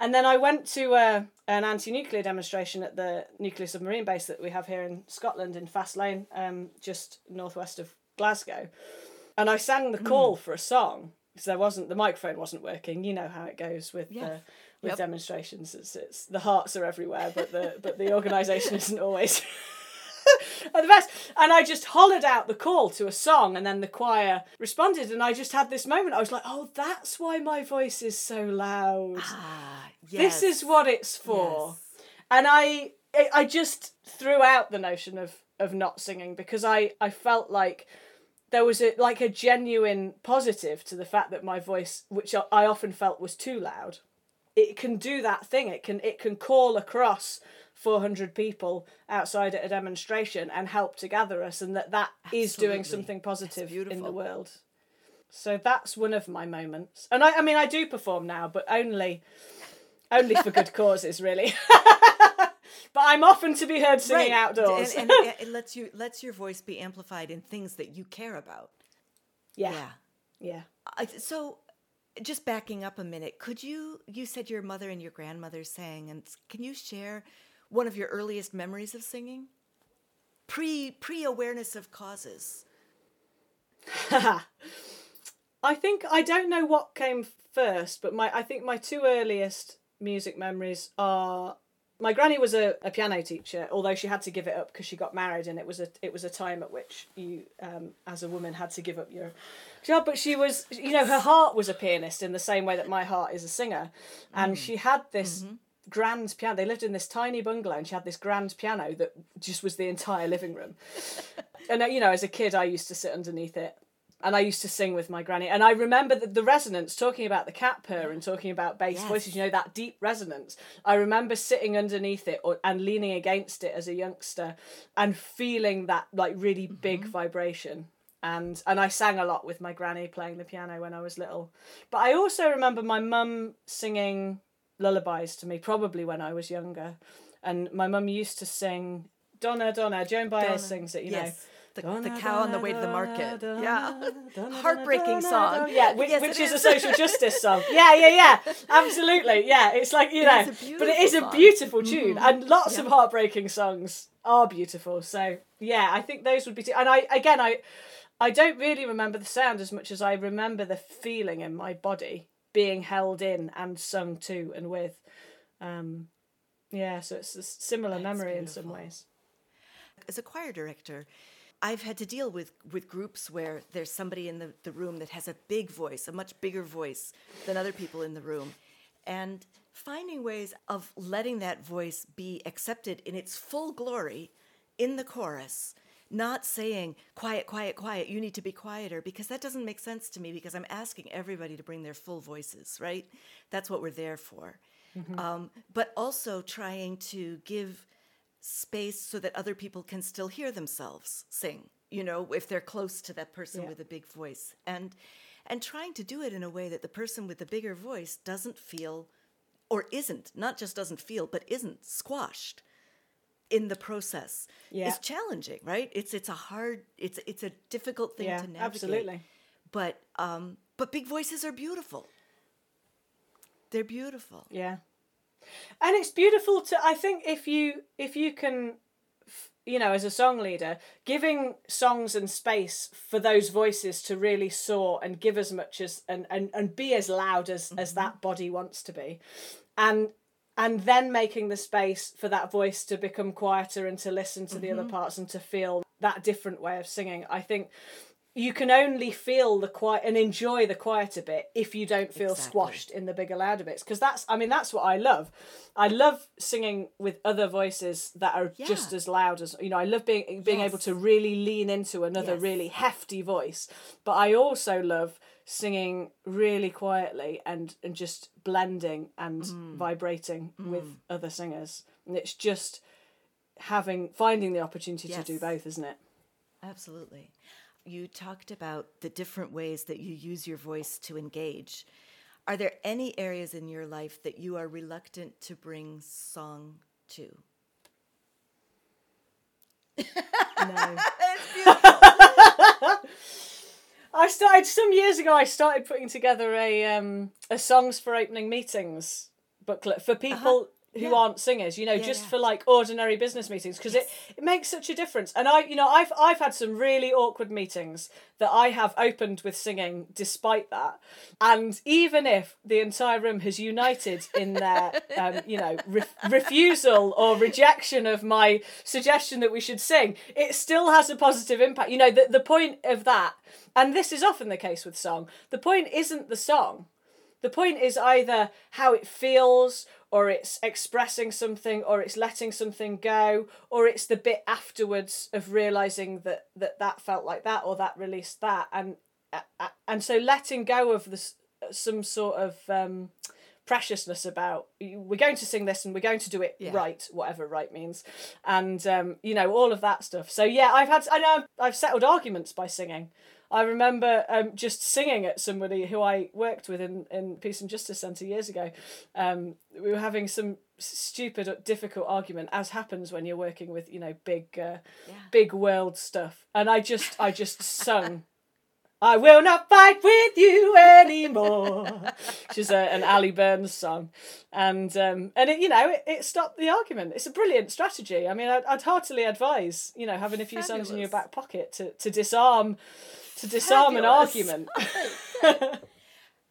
and then i went to uh, an anti-nuclear demonstration at the nuclear submarine base that we have here in scotland in Faslane, um just northwest of Glasgow, and I sang the call for a song because there wasn't the microphone wasn't working. You know how it goes with Yeah. the with Yep. demonstrations. It's, it's the hearts are everywhere, but the but the organisation isn't always at the best. And I just hollered out the call to a song, and then the choir responded, and I just had this moment. I was like, "Oh, that's why my voice is so loud. Ah, yes. This is what it's for." Yes. And I I- just threw out the notion of of not singing because I I felt like there was a like a genuine positive to the fact that my voice which I often felt was too loud it can do that thing. It can it can call across 400 people outside at a demonstration and help to gather us and that that is doing something positive in the world. So that's one of my moments. And I, I mean i do perform now but only only for good causes really. But i'm often to be heard singing Right. outdoors. And, and it, it lets you lets your voice be amplified in things that you care about. yeah. Yeah. yeah. I, so, just backing up a minute, could you? You said your mother and your grandmother sang, and can you share one of your earliest memories of singing? Pre pre awareness of causes. I think I don't know what came first, but my I think my two earliest music memories are my granny was a, a piano teacher, although she had to give it up because she got married, and it was a it was a time at which you, um, as a woman, had to give up your job. But she was, you know, her heart was a pianist in the same way that my heart is a singer, and she had this grand piano. They lived in this tiny bungalow, and she had this grand piano that just was the entire living room. and uh, you know, as a kid, I used to sit underneath it and I used to sing with my granny. And I remember the, the resonance, talking about the cat purr and talking about bass Yes. voices, you know, that deep resonance. I remember sitting underneath it or, and leaning against it as a youngster and feeling that like really big mm-hmm. vibration. And and I sang a lot with my granny playing the piano when I was little. But I also remember my mum singing lullabies to me, probably when I was younger. And my mum used to sing Donna Donna, Joan Baez Donna, sings it, you yes. know. The, the cow on the way to the market. Yeah. Heartbreaking song. Yeah, which, Yes, which it is a social justice song. Yeah, yeah, yeah. Absolutely. Yeah, it's like you know, but it is a beautiful song. Mm-hmm. tune, and lots of heartbreaking songs are beautiful. So yeah, I think those would be. Two. And I again, I I don't really remember the sound as much as I remember the feeling in my body being held in and sung to and with. Um, yeah, so it's a similar memory in some ways. As a choir director, I've had to deal with, with groups where there's somebody in the, the room that has a big voice, a much bigger voice than other people in the room. And finding ways of letting that voice be accepted in its full glory in the chorus, not saying, quiet, quiet, quiet, you need to be quieter, because that doesn't make sense to me because I'm asking everybody to bring their full voices, right? That's what we're there for. Um, but also trying to give space so that other people can still hear themselves sing you know if they're close to that person Yeah. with a big voice and and trying to do it in a way that the person with the bigger voice doesn't feel or isn't not just doesn't feel but isn't squashed in the process Yeah. is challenging right it's it's a hard it's it's a difficult thing Yeah, to navigate absolutely. but um but big voices are beautiful they're beautiful Yeah. And it's beautiful to I think if you if you can you know as a song leader giving songs and space for those voices to really soar and give as much as and and, and be as loud as as mm-hmm. that body wants to be. And and then making the space for that voice to become quieter and to listen to the other mm-hmm. parts and to feel that different way of singing i think you can only feel the quiet and enjoy the quieter bit if you don't feel Exactly. squashed in the bigger louder bits. Because that's i mean that's what i love. I love singing with other voices that are just as loud as you know i love being being able to really lean into another Yes. really hefty voice. But i also love singing really quietly and and just blending and Mm. vibrating with other singers. And it's just having finding the opportunity to do both isn't it? Absolutely. You talked about the different ways that you use your voice to engage. Are there any areas in your life that you are reluctant to bring song to? no I started some years ago. I started putting together a um, a songs for opening meetings booklet for people who Yeah. aren't singers you know Yeah, just yeah. for like ordinary business meetings because it, it makes such a difference. And i you know i've i've had some really awkward meetings that i have opened with singing despite that. And even if the entire room has united in their um, you know re- refusal or rejection of my suggestion that we should sing it still has a positive impact. You know the, the point of that and this is often the case with song the point isn't the song. The point is either how it feels, or it's expressing something, or it's letting something go, or it's the bit afterwards of realizing that that, that felt like that, or that released that, and uh, uh, and so letting go of this some sort of um, preciousness about we're going to sing this and we're going to do it Yeah. right, whatever right means, and um, you know all of that stuff. So yeah, I've had I know I've settled arguments by singing. I remember um, just singing at somebody who I worked with in, in Peace and Justice Centre years ago. Um, we were having some stupid, difficult argument, as happens when you're working with you know big, uh, Yeah. big world stuff. And I just, I just sung. I will not fight with you anymore, which is a, an Ali Burns song, and um, and it, you know it, it stopped the argument. It's a brilliant strategy. I mean, I'd, I'd heartily advise you know having a few songs in your back pocket to, to disarm to disarm an argument.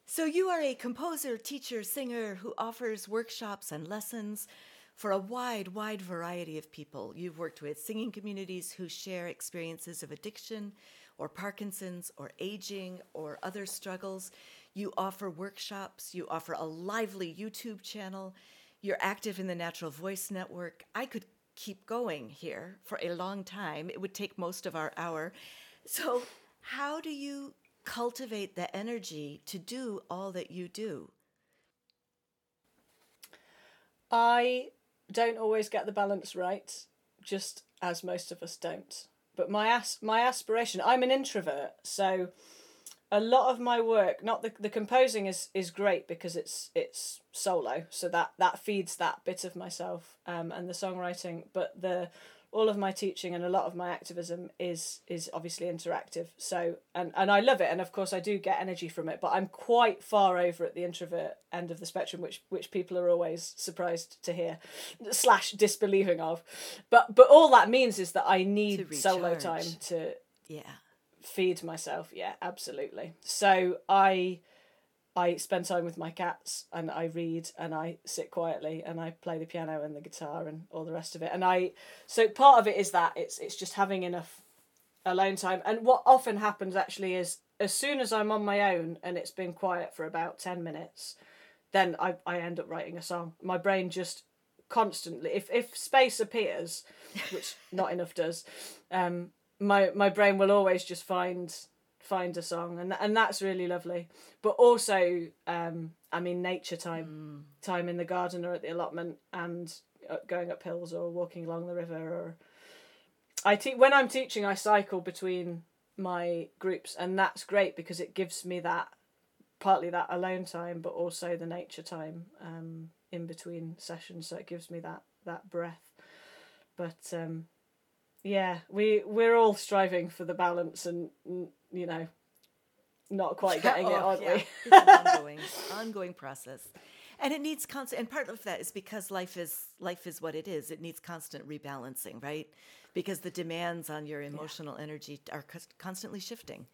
So, you are a composer, teacher, singer who offers workshops and lessons for a wide, wide variety of people. You've worked with singing communities who share experiences of addiction or Parkinson's or aging or other struggles. You offer workshops, you offer a lively YouTube channel, you're active in the Natural Voice Network. I could keep going here for a long time, it would take most of our hour. So, how do you cultivate the energy to do all that you do? I don't always get the balance right, just as most of us don't. But my as- my aspiration, I'm an introvert, so a lot of my work, not the the composing is is great because it's it's solo, so that that feeds that bit of myself, um, and the songwriting. But the all of my teaching and a lot of my activism is is obviously interactive. So and and I love it, and of course I do get energy from it. But I'm quite far over at the introvert end of the spectrum, which which people are always surprised to hear, slash disbelieving of. But but all that means is that I need solo time to Yeah. feed myself yeah absolutely so i i spend time with my cats and i read and i sit quietly and i play the piano and the guitar and all the rest of it. And i so part of it is that it's it's just having enough alone time. And what often happens actually is as soon as i'm on my own and it's been quiet for about 10 minutes then i i end up writing a song. My brain just constantly if if space appears which not enough does um my my brain will always just find find a song and and that's really lovely. But also um i mean nature time time in the garden or at the allotment and uh, going up hills or walking along the river or i te- when i'm teaching i cycle between my groups and that's great because it gives me that partly that alone time but also the nature time um in between sessions. So it gives me that that breath. But um yeah we we're all striving for the balance and mm, you know not quite getting it Oh, aren't yeah. we It's an ongoing, ongoing process. And it needs constant and part of that is because life is life is what it is. It needs constant rebalancing, right? Because the demands on your emotional energy are constantly shifting.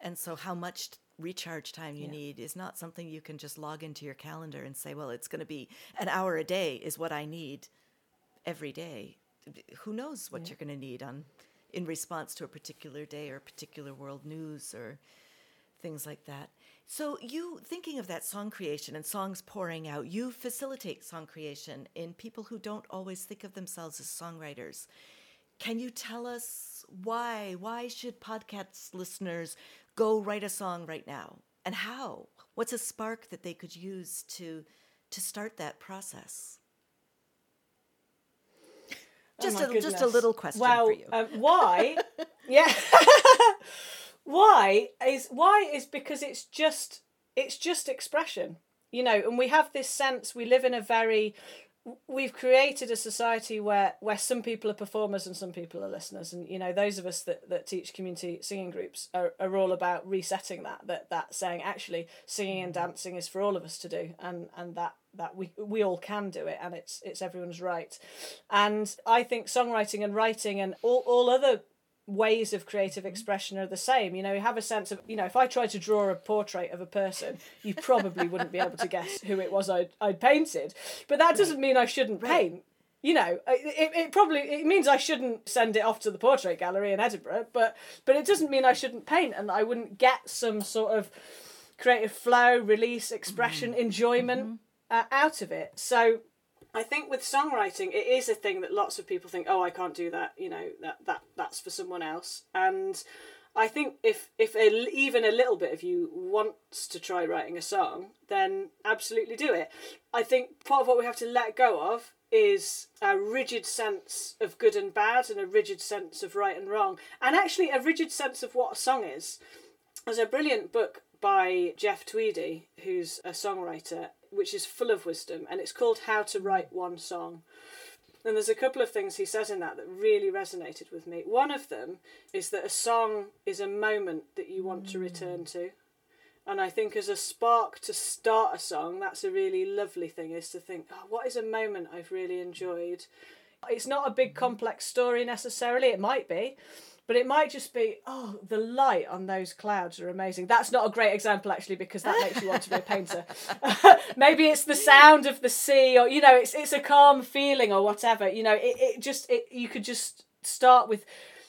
And so how much recharge time you Yeah. need is not something you can just log into your calendar and say, well, it's going to be an hour a day is what I need every day. Who knows what you're going to need on in response to a particular day or particular world news or things like that. So you thinking of that song creation and songs pouring out, you facilitate song creation in people who don't always think of themselves as songwriters. Can you tell us why? Why should podcast listeners go write a song right now? And how? What's a spark that they could use to to start that process? Just Oh a just a little question well, for you. Um, why? yeah. why is why is because it's just it's just expression, you know, and we have this sense we live in a very we've created a society where where some people are performers and some people are listeners. And you know those of us that, that teach community singing groups are, are all about resetting that that that saying actually singing and mm-hmm. dancing is for all of us to do. And and that that we we all can do it and it's it's everyone's right. And i think songwriting and writing and all, all other ways of creative expression are the same. You know, you have a sense of, you know, if I tried to draw a portrait of a person, you probably wouldn't be able to guess who it was I'd, I'd painted. But that doesn't mean I shouldn't paint. You know, it, it probably it means I shouldn't send it off to the portrait gallery in Edinburgh, but but it doesn't mean I shouldn't paint and I wouldn't get some sort of creative flow, release, expression, mm. enjoyment mm-hmm. uh, out of it. So I think with songwriting, it is a thing that lots of people think, "Oh, I can't do that." You know, that that that's for someone else. And I think if if a, even a little bit of you wants to try writing a song, then absolutely do it. I think part of what we have to let go of is a rigid sense of good and bad, and a rigid sense of right and wrong, and actually a rigid sense of what a song is. There's a brilliant book by Jeff Tweedy, who's a songwriter, which is full of wisdom, and it's called How to Write One Song. And there's a couple of things he says in that that really resonated with me. One of them is that a song is a moment that you want to return mm. to. And I think as a spark to start a song, that's a really lovely thing is to think, oh, what is a moment I've really enjoyed? It's not a big complex story necessarily, it might be, but it might just be oh the light on those clouds are amazing. That's not a great example actually because that makes you want to be a painter. Maybe it's the sound of the sea or you know it's it's a calm feeling or whatever. You know it, it just it you could just start with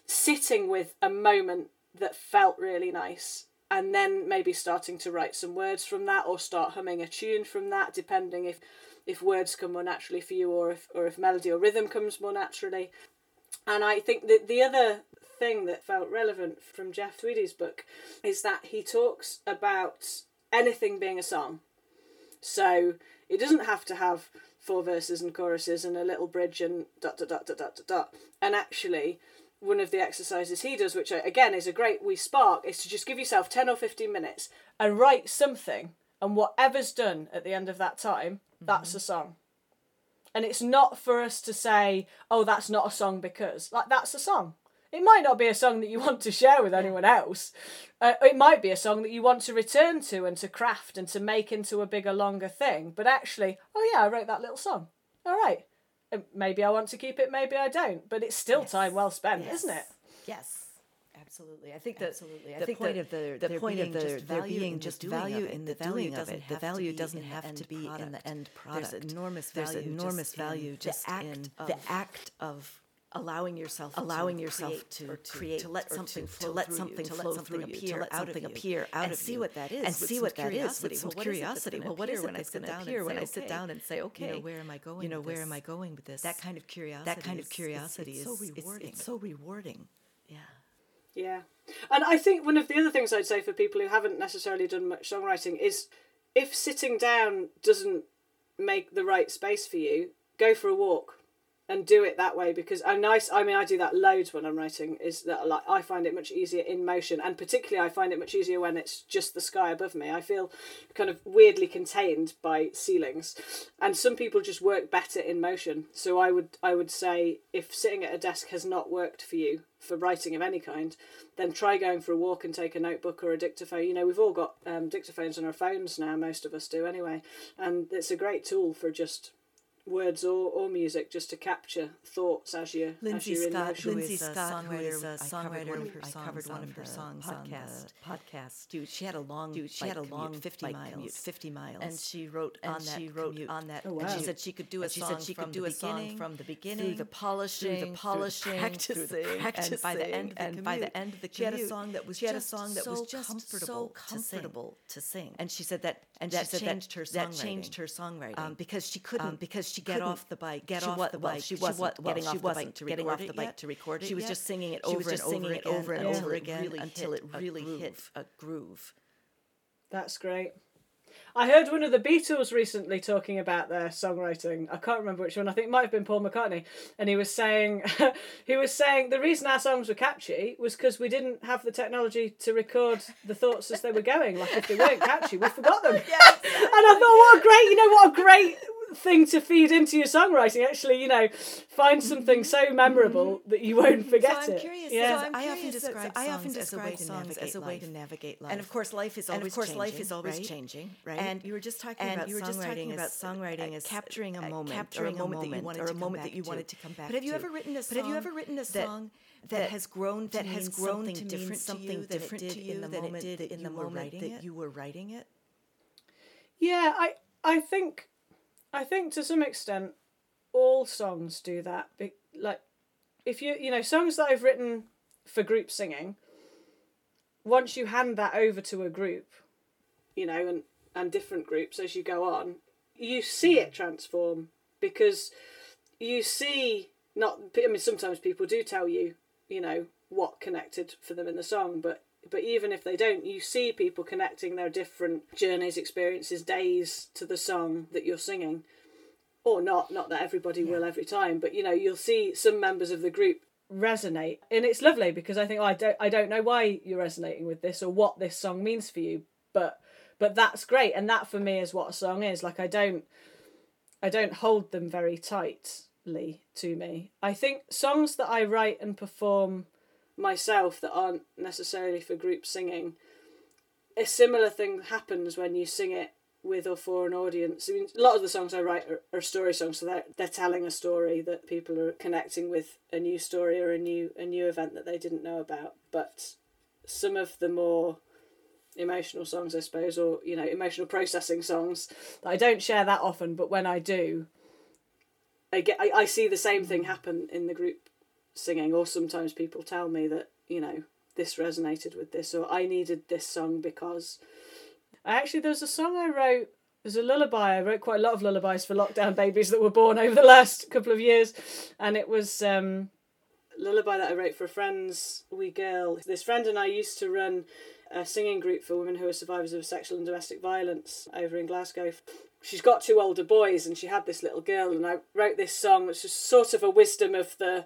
sitting with a moment that felt really nice and then maybe starting to write some words from that or start humming a tune from that depending if if words come more naturally for you or if or if melody or rhythm comes more naturally. And I think that the other thing that felt relevant from Jeff Tweedy's book is that he talks about anything being a song. So it doesn't have to have four verses and choruses and a little bridge and dot dot dot dot dot dot. dot. And actually, one of the exercises he does, which again is a great wee spark, is to just give yourself 10 or 15 minutes and write something. And whatever's done at the end of that time, mm-hmm. that's a song. And it's not for us to say, oh, that's not a song because. Like, that's a song. It might not be a song that you want to share with anyone else. Uh, it might be a song that you want to return to and to craft and to make into a bigger, longer thing. But actually, oh yeah, I wrote that little song. All right. Uh, maybe I want to keep it, maybe I don't. But it's still yes. time well spent, yes. isn't it? Yes. Absolutely, I think that absolutely. I the think point of the the point of the there being just value in the value of it. The value doesn't have to be in the end product. There's enormous value. There's enormous value just in the act of allowing yourself allowing yourself to, create to let something to, let something flow through appear let something appear out and see what that is and see what that is with some curiosity well what is it when I sit down when I sit down and say okay you know where am I going you know where am I going with this? That kind of curiosity that kind of curiosity is so rewarding it's so rewarding. Yeah. Yeah. And I think one of the other things I'd say for people who haven't necessarily done much songwriting is if sitting down doesn't make the right space for you go for a walk and do it that way because I'm nice. I mean, I do that loads when I'm writing. Is that like I find it much easier in motion, and particularly I find it much easier when it's just the sky above me. I feel kind of weirdly contained by ceilings, and some people just work better in motion. So I would I would say if sitting at a desk has not worked for you for writing of any kind, then try going for a walk and take a notebook or a dictaphone. You know, we've all got um, dictaphones on our phones now. Most of us do anyway, and it's a great tool for just words or, or music just to capture thoughts as you Lindsay as you're Scott, in Lindsay Scott, who is a songwriter, of her songs covered one of her songs podcast. On podcast. Dude, she had a long, dude, she had a long fifty miles, commute, fifty miles, and she wrote and on she that wrote commute. on that. Oh, wow. And she said she could do a song. She said she could do a song from the beginning through the polishing, through the polishing, through the practicing, and by the end, and by the end of the commute, she had a song that was she had a song that was just comfortable, comfortable to sing. And she said that, and that changed her songwriting. That changed her songwriting because she couldn't um, because she get off the bike. Get off the bike. She wasn't she getting off the bike to getting off the bike to record it. She was just singing it over and over again, over and over again until it really hit a groove. That's great. I heard one of the Beatles recently talking about their songwriting. I can't remember which one. I think it might have been Paul McCartney, and he was saying he was saying the reason our songs were catchy was because we didn't have the technology to record the thoughts as they were going. Like if they weren't catchy, we forgot them. Yes. and I thought, what a great, you know, what a great thing to feed into your songwriting. Actually, you know, find something so memorable that you won't forget so I'm it. Curious, yeah. So I'm I often describe I often describe songs as a way to navigate life. And of course, life is always and of course, changing, life is always right? changing, right? And you were just talking and about you were just talking songwriting about as, songwriting uh, as capturing a uh, moment, capturing or a moment that you wanted or to a come moment back that you to. wanted to come back. But have you ever written a song? But have you ever written a song that, that has grown to that mean has grown something to mean different something to you than different it to did you in the than it moment did that in you the were moment writing that it? you were writing it? Yeah, I I think I think to some extent all songs do that. Like if you you know songs that I've written for group singing, once you hand that over to a group, you know, and and different groups as you go on, you see it transform because you see not I mean sometimes people do tell you, you know, what connected for them in the song, but but even if they don't, you see people connecting their different journeys, experiences, days to the song that you're singing. Or not, not that everybody will every time, but you know, you'll see some members of the group resonate. And it's lovely because I think oh, I don't I don't know why you're resonating with this or what this song means for you, but but that's great and that for me is what a song is. Like I don't I don't hold them very tightly to me. I think songs that I write and perform myself that aren't necessarily for group singing, a similar thing happens when you sing it with or for an audience. I mean, a lot of the songs I write are, are story songs, so they're, they're telling a story that people are connecting with a new story or a new a new event that they didn't know about. But some of the more emotional songs, I suppose, or you know, emotional processing songs that I don't share that often, but when I do, I get I, I see the same thing mm. happen in the group singing, or sometimes people tell me that you know this resonated with this, or I needed this song because. I actually there's a song I wrote. There's a lullaby. I wrote quite a lot of lullabies for lockdown babies that were born over the last couple of years, and it was um, lullaby that I wrote for a friend's wee girl. This friend and I used to run a singing group for women who are survivors of sexual and domestic violence over in Glasgow. She's got two older boys, and she had this little girl, and I wrote this song, which is sort of a wisdom of the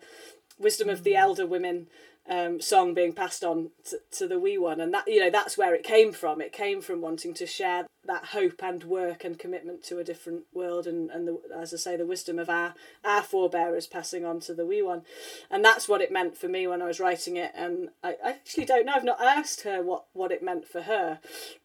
wisdom of the elder women um, song being passed on to, to the wee one. And that you know that's where it came from. It came from wanting to share that hope and work and commitment to a different world and, and the, as I say the wisdom of our our forebearers passing on to the wee one. And that's what it meant for me when I was writing it. And I, I actually don't know. I've not asked her what, what it meant for her.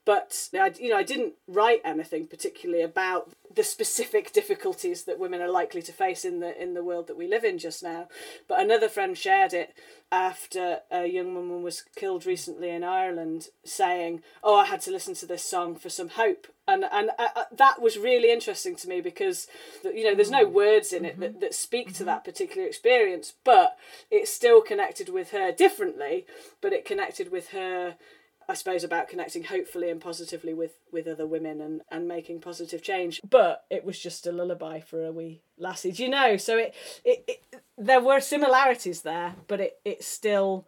But I, you know I didn't write anything particularly about the specific difficulties that women are likely to face in the in the world that we live in just now. But another friend shared it after a young woman was killed recently in Ireland saying oh I had to listen to this song for some hope. And and uh, uh, that was really interesting to me because you know there's no words in it that, that speak to that particular experience but it still connected with her differently but it connected with her I suppose about connecting hopefully and positively with with other women and and making positive change. But it was just a lullaby for a wee lassie. Do you know? So it it, it there were similarities there, but it it still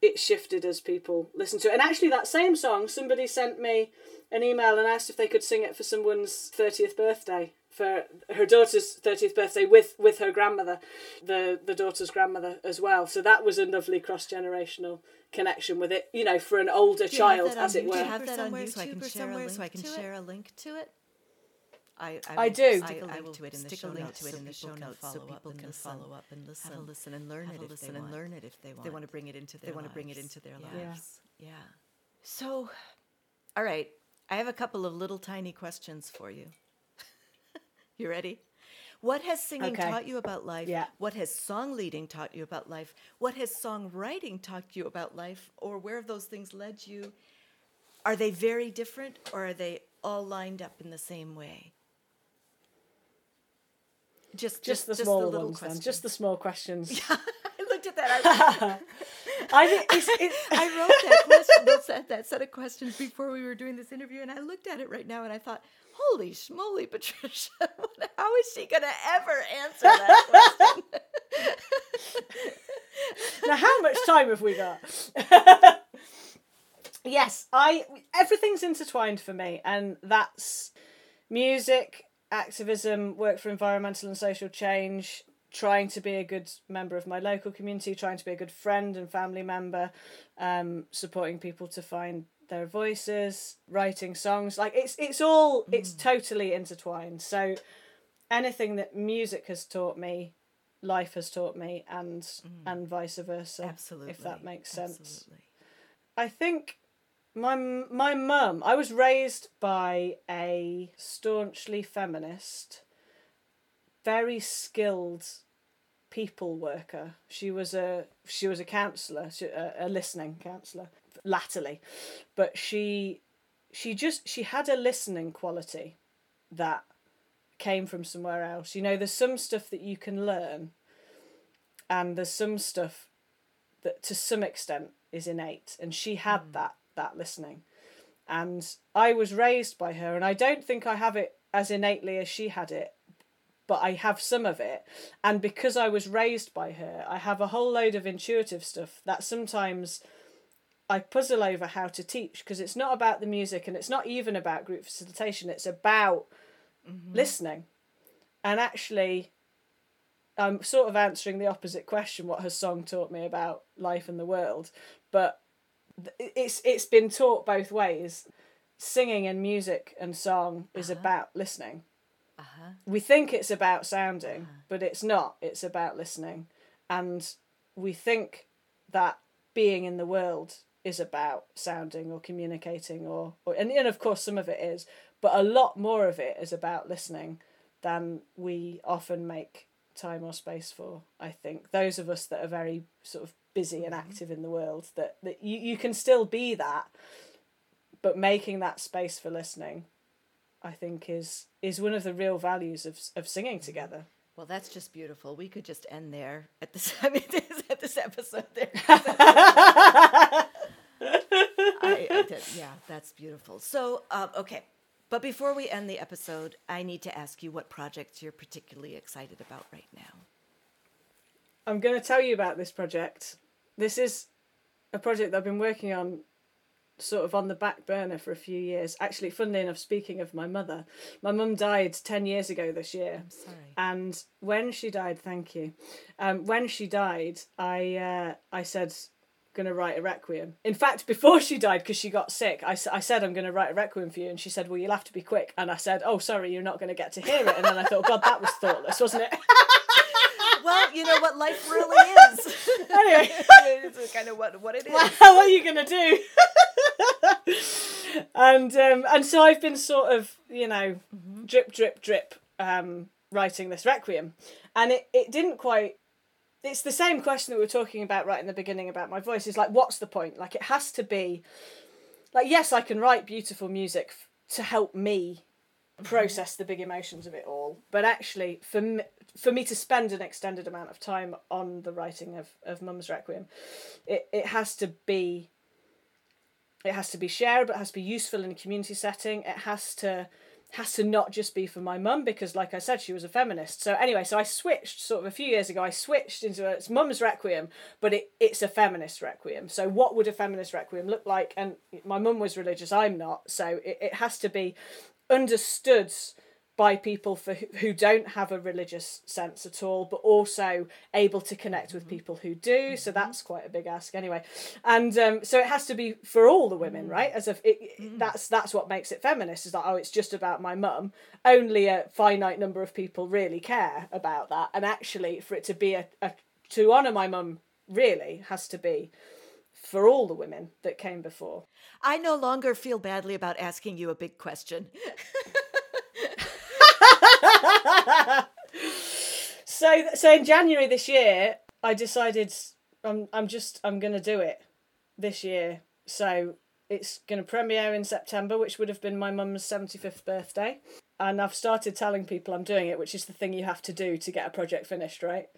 it shifted as people listened to it. And actually, that same song, somebody sent me an email and asked if they could sing it for someone's thirtieth birthday for her daughter's thirtieth birthday with with her grandmother, the the daughter's grandmother as well. So that was a lovely cross generational connection with it. You know, for an older Do you have child, as it YouTube were. or have that on somewhere so I YouTube can or share a somewhere link so I can to it? share a link to it? I, I will do. Stick a I- link I will to it in the stick a show link notes to it so in the people show can notes so follow up people and can listen. follow up and listen. Have a listen and learn Have it a if listen they and want. learn it if they want. They want to bring it into their They want to bring it into their Yeah. lives. Yeah. So, all right. I have a couple of little tiny questions for you. You ready? What has singing Okay. taught you about life? Yeah. What has song leading taught you about life? What has songwriting taught you about life? Or where have those things led you? Are they very different or are they all lined up in the same way? Just, Just the just smaller little ones, then. Just the small questions. Yeah, I looked at that. I, it's, it's, I wrote that question, that set of questions before we were doing this interview, and I looked at it right now, and I thought, "Holy smoly, Patricia! How is she going to ever answer that question?" now how much time have we got yes i everything's intertwined for me and that's music activism work for environmental and social change trying to be a good member of my local community trying to be a good friend and family member um, supporting people to find their voices, writing songs. Like it's it's all it's hmm. totally intertwined. So anything that music has taught me, life has taught me, and hmm. and vice versa. Absolutely. if that makes sense. Absolutely. I think my my mum. I was raised by a staunchly feminist, very skilled people worker. She was a she was a counsellor, a, a listening counsellor, latterly, but she she just she had a listening quality that came from somewhere else. You know, there's some stuff that you can learn, and there's some stuff that to some extent is innate, and she had hmm. that that listening, and I was raised by her, and I don't think I have it as innately as she had it, but I have some of it, and because I was raised by her, I have a whole load of intuitive stuff that sometimes. I puzzle over how to teach because it's not about the music and it's not even about group facilitation. It's about mm-hmm. listening. And actually, I'm sort of answering the opposite question what has song taught me about life and the world? But it's it's been taught both ways. Singing and music and song is uh-huh. about listening. Uh-huh. We think it's about sounding, uh-huh. but it's not. It's about listening. And we think that being in the world is about sounding or communicating or, or and, and of course some of it is, but a lot more of it is about listening than we often make time or space for, I think. Those of us that are very sort of busy and mm-hmm. active in the world, that, that you, you can still be that, but making that space for listening, I think is is one of the real values of of singing mm-hmm. together. Well, that's just beautiful. We could just end there at this. I mean, at this episode there. I, I did, yeah, that's beautiful. So, um, okay, but before we end the episode, I need to ask you what projects you're particularly excited about right now. I'm going to tell you about this project. This is a project that I've been working on sort of on the back burner for a few years. Actually, funnily enough, speaking of my mother, my mum died 10 years ago this year. I'm sorry. And when she died, thank you. Um, when she died, I uh, I said, going to write a requiem. In fact, before she died, because she got sick, I said, I'm going to write a requiem for you. And she said, Well, you'll have to be quick. And I said, Oh, sorry, you're not going to get to hear it. And then I thought, God, that was thoughtless, wasn't it? Well, you know what life really is. anyway. it's kind of what, what it is. what are you gonna do? and um, and so I've been sort of you know drip drip drip um, writing this requiem, and it it didn't quite. It's the same question that we were talking about right in the beginning about my voice. Is like, what's the point? Like, it has to be. Like, yes, I can write beautiful music f- to help me process the big emotions of it all, but actually, for me, for me to spend an extended amount of time on the writing of of Mum's Requiem, it, it has to be it has to be shareable it has to be useful in a community setting it has to has to not just be for my mum because like i said she was a feminist. So anyway so i switched sort of a few years ago i switched into a, it's mum's requiem but it, it's a feminist requiem. So what would a feminist requiem look like? And my mum was religious i'm not. So it, it has to be understood by people for who- don't have a religious sense at all, but also able to connect with mm-hmm. people who do. So mm-hmm. that's quite a big ask, anyway. And um, so it has to be for all the women, mm. right? As if it, it- mm-hmm. that's that's what makes it feminist. Is that oh, it's just about my mum. Only a finite number of people really care about that, and actually, for it to be a, a to honour my mum, really has to be for all the women that came before. I no longer feel badly about asking you a big question. so so in January this year, I decided I'm I'm just I'm gonna do it this year. So it's gonna premiere in September, which would have been my mum's seventy fifth birthday. And I've started telling people I'm doing it, which is the thing you have to do to get a project finished, right?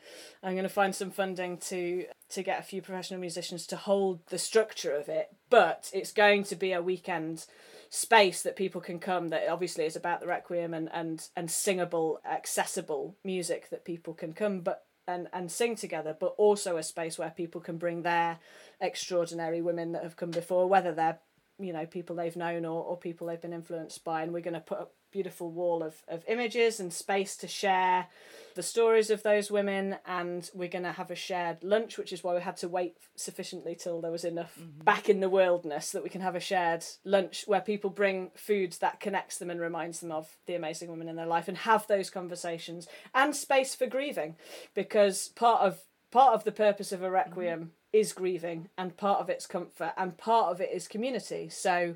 I'm gonna find some funding to to get a few professional musicians to hold the structure of it, but it's going to be a weekend space that people can come that obviously is about the requiem and and and singable accessible music that people can come but and and sing together but also a space where people can bring their extraordinary women that have come before whether they're you know people they've known or, or people they've been influenced by and we're going to put a beautiful wall of, of images and space to share the stories of those women, and we're going to have a shared lunch, which is why we had to wait sufficiently till there was enough mm-hmm. back in the wilderness that we can have a shared lunch where people bring food that connects them and reminds them of the amazing women in their life and have those conversations and space for grieving. Because part of part of the purpose of a requiem mm-hmm. is grieving and part of it's comfort and part of it is community. So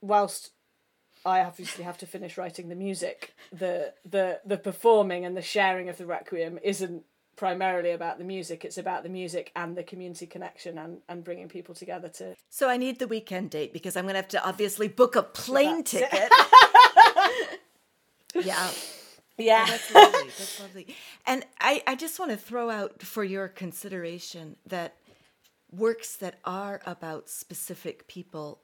whilst I obviously have to finish writing the music. The the the performing and the sharing of the requiem isn't primarily about the music. It's about the music and the community connection and and bringing people together to. So I need the weekend date because I'm going to have to obviously book a plane ticket. yeah. Yeah. Oh, that's lovely. That's lovely. And I, I just want to throw out for your consideration that works that are about specific people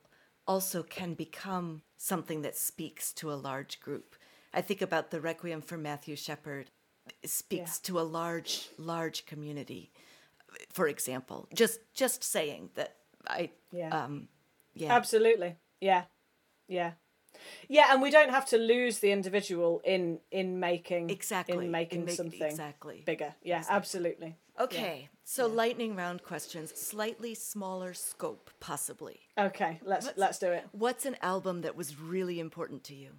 also can become something that speaks to a large group. I think about the Requiem for Matthew Shepard it speaks to a large, large community. For example, just just saying that I Yeah. um yeah Absolutely. Yeah. Yeah. Yeah, and we don't have to lose the individual in in making exactly in making make- something exactly bigger. Yeah, absolutely. Okay, so lightning round questions, slightly smaller scope, possibly. Okay, let's let's do it. What's an album that was really important to you?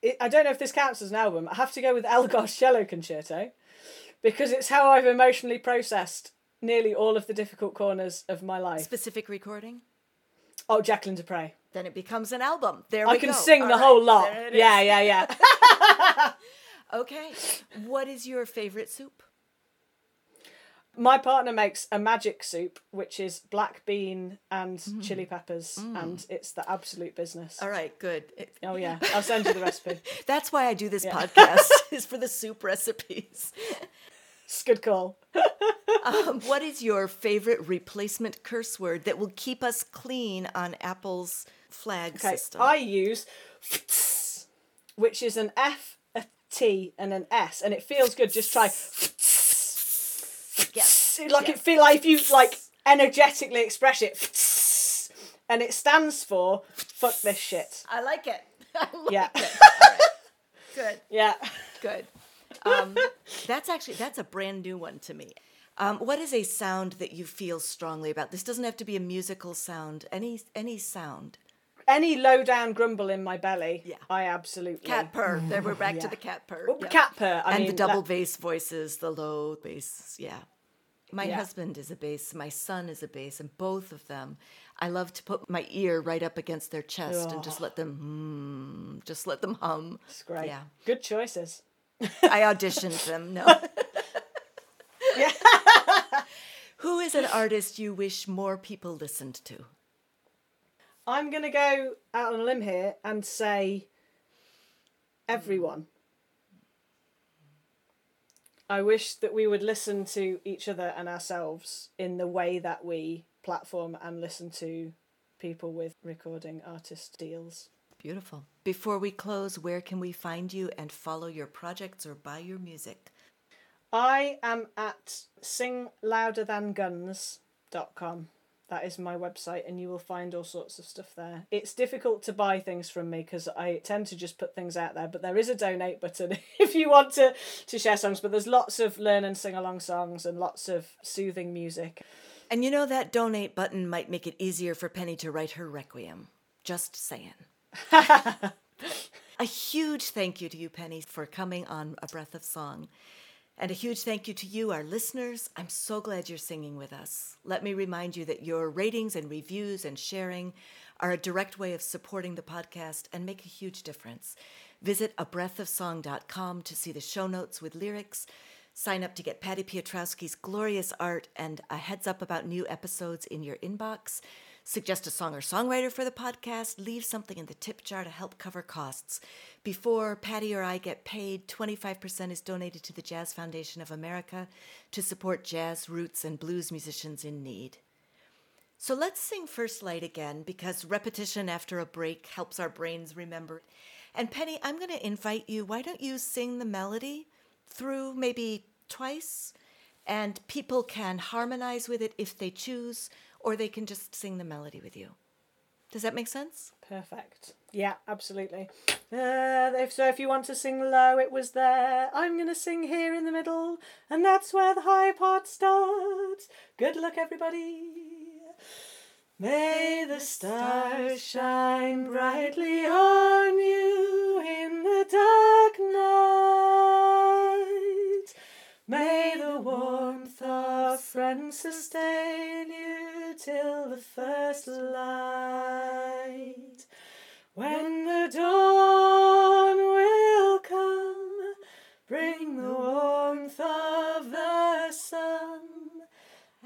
it. I don't know if this counts as an album. I have to go with Elgar's Cello Concerto because it's how I've emotionally processed nearly all of the difficult corners of my life. Specific recording? Oh, Jacqueline du Pré. Then it becomes an album. There I can go. sing All the right, whole lot. Yeah, yeah, yeah. Okay. What is your favorite soup? My partner makes a magic soup, which is black bean and Mm. chili peppers, and it's the absolute business. All right, good. It- Oh yeah, I'll send you the recipe. That's why I do this podcast is for the soup recipes. It's good call. Um, what is your favorite replacement curse word that will keep us clean on Apple's flag Okay, system? I use which is an F, a T, and an S, and it feels good. Just try. Yes. Like yes. it feel like if you like energetically express it, and it stands for fuck this shit. I like it. I like Yeah, it. Right. Good. yeah. Good. Um, that's actually that's a brand new one to me. Um, what is a sound that you feel strongly about? This doesn't have to be a musical sound. Any any sound. Any low down grumble in my belly, Yeah. I absolutely Cat purr. There we're back to the cat purr. Oh, Yeah. cat purr. I and mean, the double that- bass voices, the low bass. Yeah. My Yeah. husband is a bass. My son is a bass, and both of them, I love to put my ear right up against their chest and just let them, hmm, just let them hum. It's great. Yeah. Good choices. I auditioned them. No. Yeah. Who is an artist you wish more people listened to? I'm gonna go out on a limb here and say everyone. I wish that we would listen to each other and ourselves in the way that we platform and listen to people with recording artist deals. Beautiful. Before we close, where can we find you and follow your projects or buy your music? I am at singlouderthanguns.com. That is my website, and you will find all sorts of stuff there. It's difficult to buy things from me because I tend to just put things out there, but there is a donate button if you want to, to share songs. But there's lots of learn and sing along songs and lots of soothing music. And you know that donate button might make it easier for Penny to write her requiem. Just saying. a huge thank you to you, Penny, for coming on A Breath of Song. And a huge thank you to you, our listeners. I'm so glad you're singing with us. Let me remind you that your ratings and reviews and sharing are a direct way of supporting the podcast and make a huge difference. Visit abreathofsong.com to see the show notes with lyrics. Sign up to get Patty Piotrowski's glorious art and a heads up about new episodes in your inbox. Suggest a song or songwriter for the podcast. Leave something in the tip jar to help cover costs. Before Patty or I get paid, 25% is donated to the Jazz Foundation of America to support jazz, roots, and blues musicians in need. So let's sing First Light again because repetition after a break helps our brains remember. And Penny, I'm going to invite you. Why don't you sing the melody through maybe twice? And people can harmonize with it if they choose, or they can just sing the melody with you. Does that make sense? Perfect. Yeah, absolutely. Uh, if so, if you want to sing low, it was there. I'm gonna sing here in the middle, and that's where the high part starts. Good luck, everybody. May the stars shine brightly on you in the dark night. May the warmth of friends sustain you till the first light. When the dawn will come, bring the warmth of the sun,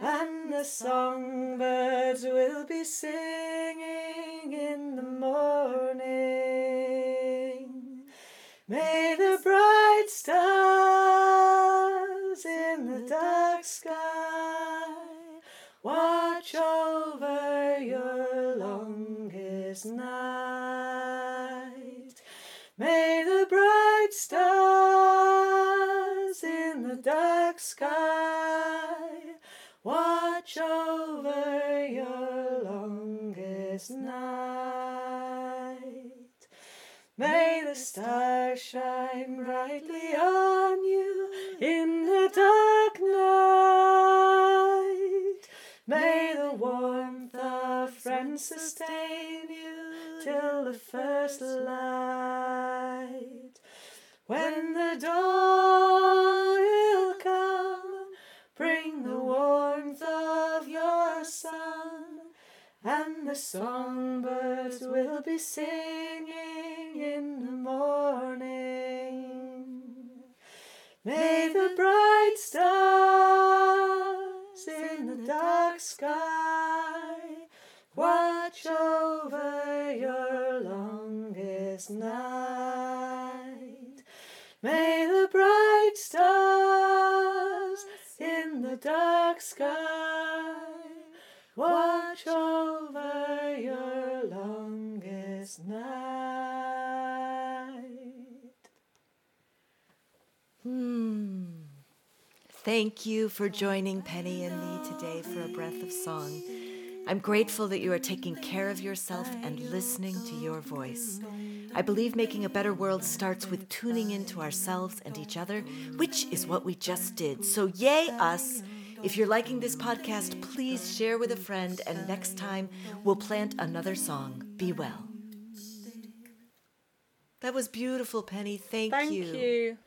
and the songbirds will be singing in the morning. May longest night. May the bright stars in the dark sky watch over your longest night. May the stars shine brightly on you in the dark night. May the warmth of friends sustain till the first light. When the dawn will come, bring the mm. warmth of your sun, and the songbirds will be singing longest night. May the bright stars in the dark sky watch over your longest night. Hmm. Thank you for joining Penny and me today for a breath of song. I'm grateful that you are taking care of yourself and listening to your voice. I believe making a better world starts with tuning into ourselves and each other, which is what we just did. So, yay, us! If you're liking this podcast, please share with a friend, and next time we'll plant another song. Be well. That was beautiful, Penny. Thank, Thank you.